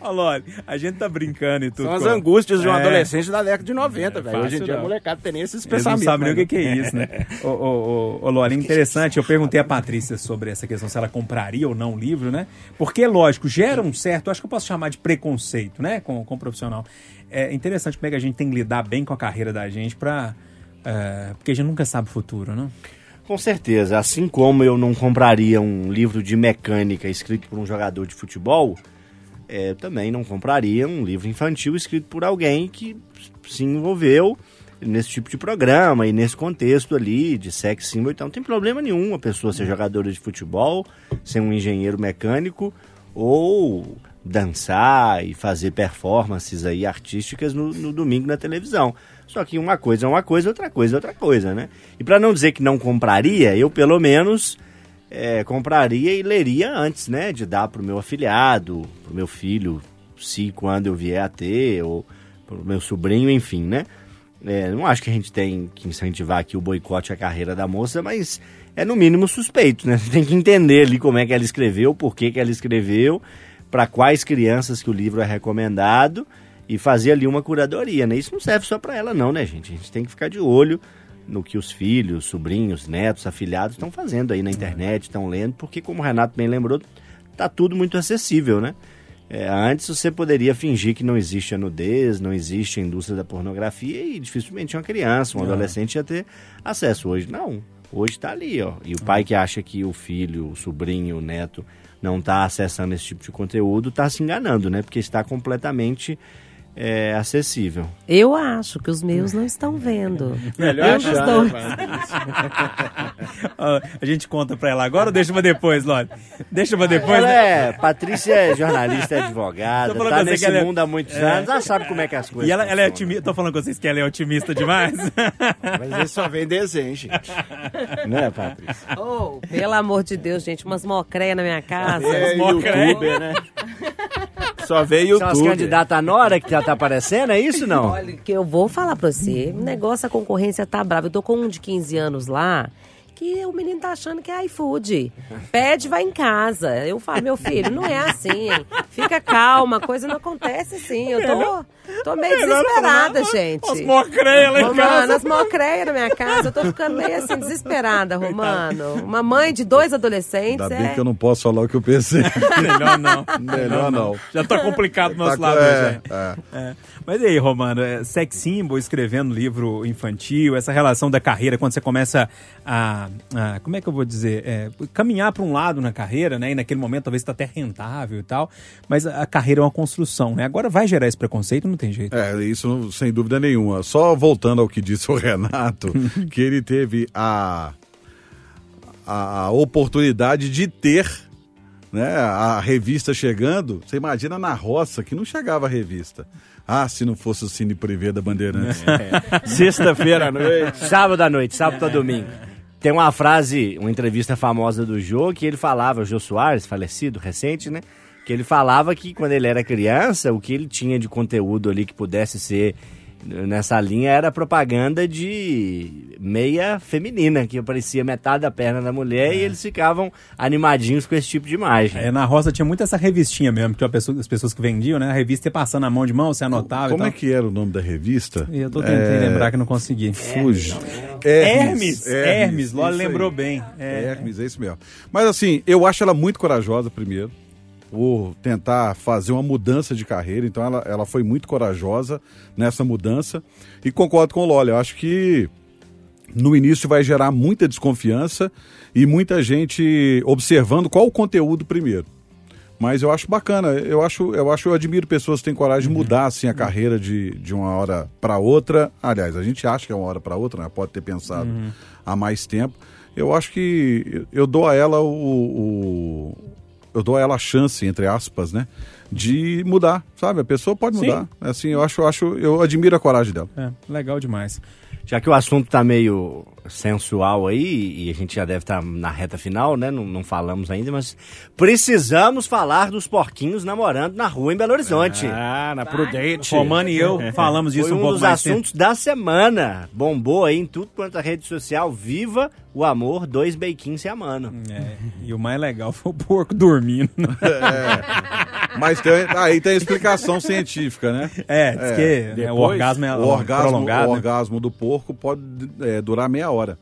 Ó, a gente tá brincando e tudo. São as angústias de um É. adolescente da década de 90, velho. Hoje em dia a molecada tem nem esses Eles não pensamentos. sabem nem o né? que, que é isso, né? ô, ô, ô, ô, Loli, interessante. Eu perguntei a Patrícia sobre essa questão, se ela compraria ou não o livro, né? Porque, lógico, gera um certo, acho que eu posso chamar de preconceito, né? Com, com o profissional. É interessante como é que a gente tem que lidar bem com a carreira da gente pra. é, porque a gente nunca sabe o futuro, né? Com certeza, assim como eu não compraria um livro de mecânica escrito por um jogador de futebol, é, também não compraria um livro infantil escrito por alguém que se envolveu nesse tipo de programa e nesse contexto ali de sex symbol. Então não tem problema nenhum a pessoa ser jogadora de futebol, ser um engenheiro mecânico ou dançar e fazer performances aí artísticas no, no domingo na televisão. Só que uma coisa é uma coisa, outra coisa é outra coisa, né? E para não dizer que não compraria, eu pelo menos é, compraria e leria antes, né? De dar pro meu afilhado, pro meu filho, se quando eu vier a ter, ou pro meu sobrinho, enfim, né? É, não acho que a gente tem que incentivar aqui o boicote à carreira da moça, mas é no mínimo suspeito, né? Você tem que entender ali como é que ela escreveu, por que, que ela escreveu, para quais crianças que o livro é recomendado e fazer ali uma curadoria, né? Isso não serve só para ela não, né, gente? A gente tem que ficar de olho no que os filhos, sobrinhos, netos, afilhados estão fazendo aí na internet, estão lendo, porque como o Renato bem lembrou, tá tudo muito acessível, né? É, antes você poderia fingir que não existe a nudez, não existe a indústria da pornografia e dificilmente uma criança, um adolescente ia ter acesso. Hoje não. Hoje está ali, ó. E o pai que acha que o filho, o sobrinho, o neto não está acessando esse tipo de conteúdo está se enganando, né? Porque está completamente é, acessível. Eu acho que os meus não estão vendo. Melhor achar, estou- a gente conta pra ela agora ou deixa pra depois, Loli? Deixa pra depois, Ela né? é, Patrícia é jornalista, é advogada, Tô falando tá nesse que ela é- mundo há muitos anos, ela sabe como é que as coisas E ela, ela é otimista. Tô falando com vocês que ela é otimista demais. Mas ele só vem desenho, gente. Né, Patrícia? Oh, pelo amor de Deus, gente, umas mocréias na minha casa. É, mocré. youtuber, né? Só veio São as YouTube. candidatas Nora que já tá aparecendo, é isso não? Olha, que eu vou falar pra você, o negócio, a concorrência tá brava. Eu tô com um de 15 anos lá, que o menino tá achando que é iFood. Pede, vai em casa. Eu falo, meu filho, não é assim. Fica calma, a coisa não acontece assim. Eu tô, tô meio desesperada, gente. Os mocreias lá em Romano, casa. as mocreias na minha casa, eu tô ficando meio assim, desesperada, Romano. Uma mãe de dois adolescentes. Ainda é... bem que eu não posso falar o que eu pensei. Melhor não. Melhor não. Já tá complicado do nosso Tá- lado é, hoje, é. É. Mas e aí, Romano, é, sex symbol, escrevendo livro infantil, essa relação da carreira, quando você começa a, a- como é que eu vou dizer, É, caminhar para um lado na carreira, né? E naquele momento talvez está até rentável e tal, mas a, a carreira é uma construção, né? Agora vai gerar esse preconceito, não tem jeito. É, isso sem dúvida nenhuma. Só voltando ao que disse o Renato, que ele teve a, a oportunidade de ter né, a revista chegando. Você imagina na roça que não chegava a revista. Ah, se não fosse o Cine Privé da Bandeirantes. Sexta-feira à noite. Sábado à noite, sábado a domingo. Tem uma frase, uma entrevista famosa do Jô, que ele falava, o Jô Soares, falecido, recente, né? Que ele falava que quando ele era criança, o que ele tinha de conteúdo ali que pudesse ser nessa linha era propaganda de meia feminina, que aparecia metade da perna da mulher e eles ficavam animadinhos com esse tipo de imagem. É, na roça tinha muito essa revistinha mesmo, que pessoa- as pessoas que vendiam, né? A revista ia passando a mão de mão, você anotava Como e é que era o nome da revista? E eu tô tentando É, lembrar que não consegui. Fuge. Hermes, Hermes, Loli isso aí. lembrou bem. É. Hermes, é isso mesmo. Mas assim, eu acho ela muito corajosa, primeiro. Por tentar fazer uma mudança de carreira. Então ela, ela foi muito corajosa nessa mudança. E concordo com o Loli, eu acho que no início vai gerar muita desconfiança e muita gente observando qual o conteúdo primeiro. Mas eu acho bacana, eu acho, eu acho, eu admiro pessoas que têm coragem de mudar assim a carreira de, de uma hora para outra. Aliás, a gente acha que é uma hora para outra, né? Pode ter pensado há mais tempo. Eu acho que eu dou a ela o, o- eu dou a ela a chance, entre aspas, né, de mudar, sabe? A pessoa pode Sim. mudar. Assim, eu acho, eu acho, eu admiro a coragem dela. É, legal demais. Já que o assunto tá meio sensual aí, e a gente já deve estar na reta final, né? Não, não falamos ainda, mas precisamos falar dos porquinhos namorando na rua em Belo Horizonte. Ah, na Prudente. Romano e eu falamos disso Foi um um pouco dos mais tempo. assuntos da semana. Bombou aí em tudo quanto é rede social. Viva o amor, dois beiquinhos se amando. É, e o mais legal foi o porco dormindo. Mas tem, aí tem a explicação científica, né? É, diz que né, o depois, orgasmo é o orgasmo, prolongado. o né? orgasmo do porco pode é, durar meia hora.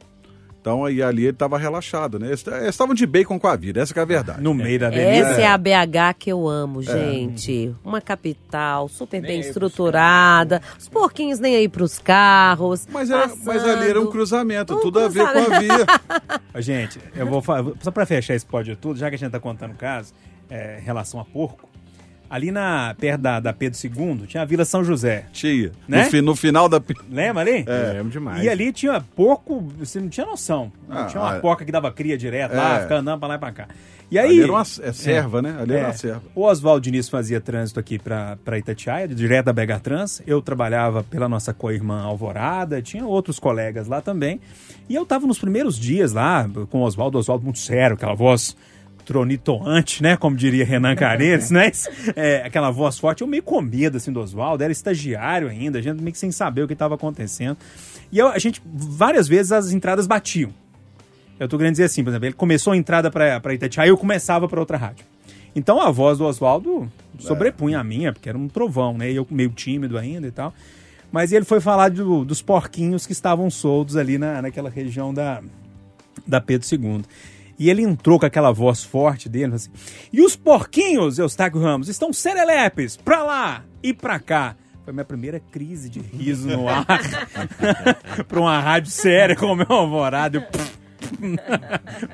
Então aí ali ele estava relaxado, né? Eles estavam de bacon com a vida, essa que é a verdade. No meio da avenida. Essa é a BH que eu amo, gente. Uma capital super bem estruturada. Os porquinhos nem aí pros carros. Mas, era, mas ali era um cruzamento, Um tudo a ver com a via. Gente, eu vou falar, só pra fechar esse pódio tudo, já que a gente tá contando o caso, é, em relação a porco, ali na, perto da, da Pedro II, tinha a Vila São José. Tia, Né? no, fi- no final da. Lembra ali? É, lembro demais. E ali tinha porco, você não tinha noção. Ah, tinha uma ah, porca que dava cria direto lá, É. ficava andando pra lá e pra cá. E aí. Ali era uma é, serva, né? Ali era É. uma serva. O Oswaldo Diniz fazia trânsito aqui para Itatiaia, direto da BH Trans. Eu trabalhava pela nossa co-irmã Alvorada, tinha outros colegas lá também. E eu tava nos primeiros dias lá com o Oswaldo, Oswaldo muito sério, aquela voz tronitoante, né? Como diria Renan Careiros, né? É, aquela voz forte. Eu meio com medo, assim, do Oswaldo. Era estagiário ainda, a gente meio que sem saber o que estava acontecendo. E eu- a gente, várias vezes, as entradas batiam. Eu tô querendo dizer assim, por exemplo, ele começou a entrada pra Itatiaia e eu começava pra outra rádio. Então a voz do Oswaldo sobrepunha a minha, porque era um trovão, né? E eu meio tímido ainda e tal. Mas ele foi falar do- dos porquinhos que estavam soltos ali na, naquela região da, da Pedro II. E ele entrou com aquela voz forte dele, assim, e os porquinhos, Eustáquio Ramos, estão serelepes, pra lá e pra cá. Foi minha primeira crise de riso no ar. pra uma rádio séria como o Alvorada. Eu...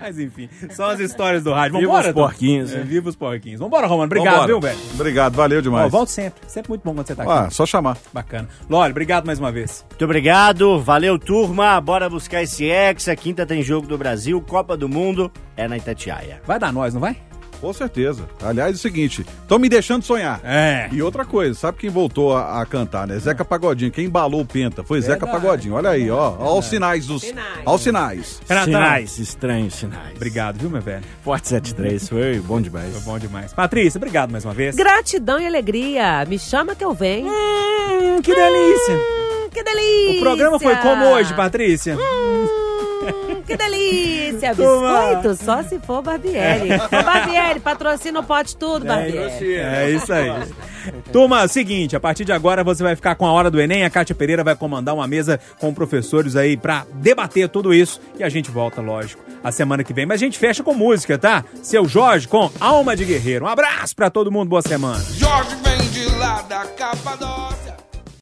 Mas enfim, são as histórias do rádio. Viva Vambora, os Tom? porquinhos, É, né? viva os porquinhos. Vambora, Romano. Obrigado, Vambora. viu, velho? Obrigado, valeu Ó, demais. volto sempre. Sempre muito bom quando você tá aqui. Ah, só chamar. Bacana. Lore, obrigado mais uma vez. Muito obrigado, valeu turma, bora buscar esse Hexa, quinta tem Jogo do Brasil, Copa do Mundo, é na Itatiaia. Vai dar nós, não vai? Com certeza. Aliás, é o seguinte, estão me deixando sonhar. É. E outra coisa, sabe quem voltou a, a cantar, né? Zeca Pagodinho. Quem embalou o Penta foi Zeca Verdade. Pagodinho. Olha aí, ó. Ó os sinais dos. Sinais. Ó os sinais. Renatão. Sinais, estranhos sinais. Obrigado, viu, meu velho? Forte 73, foi bom demais. Foi bom demais. Patrícia, obrigado mais uma vez. Gratidão e alegria. Me chama que eu venho. Hum, que delícia. Hum, que delícia. O programa foi como hoje, Patrícia? Hum, que delícia. Biscoito só se for Barbieri. Ô, Barbieri, patrocina o pote tudo, Barbieri. É isso aí. Turma, seguinte, a partir de agora você vai ficar com a hora do Enem. A Kátia Pereira vai comandar uma mesa com professores aí pra debater tudo isso. E a gente volta, lógico, a semana que vem. Mas a gente fecha com música, tá? Seu Jorge com Alma de Guerreiro. Um abraço pra todo mundo, boa semana. Jorge vem de lá da Capadócia.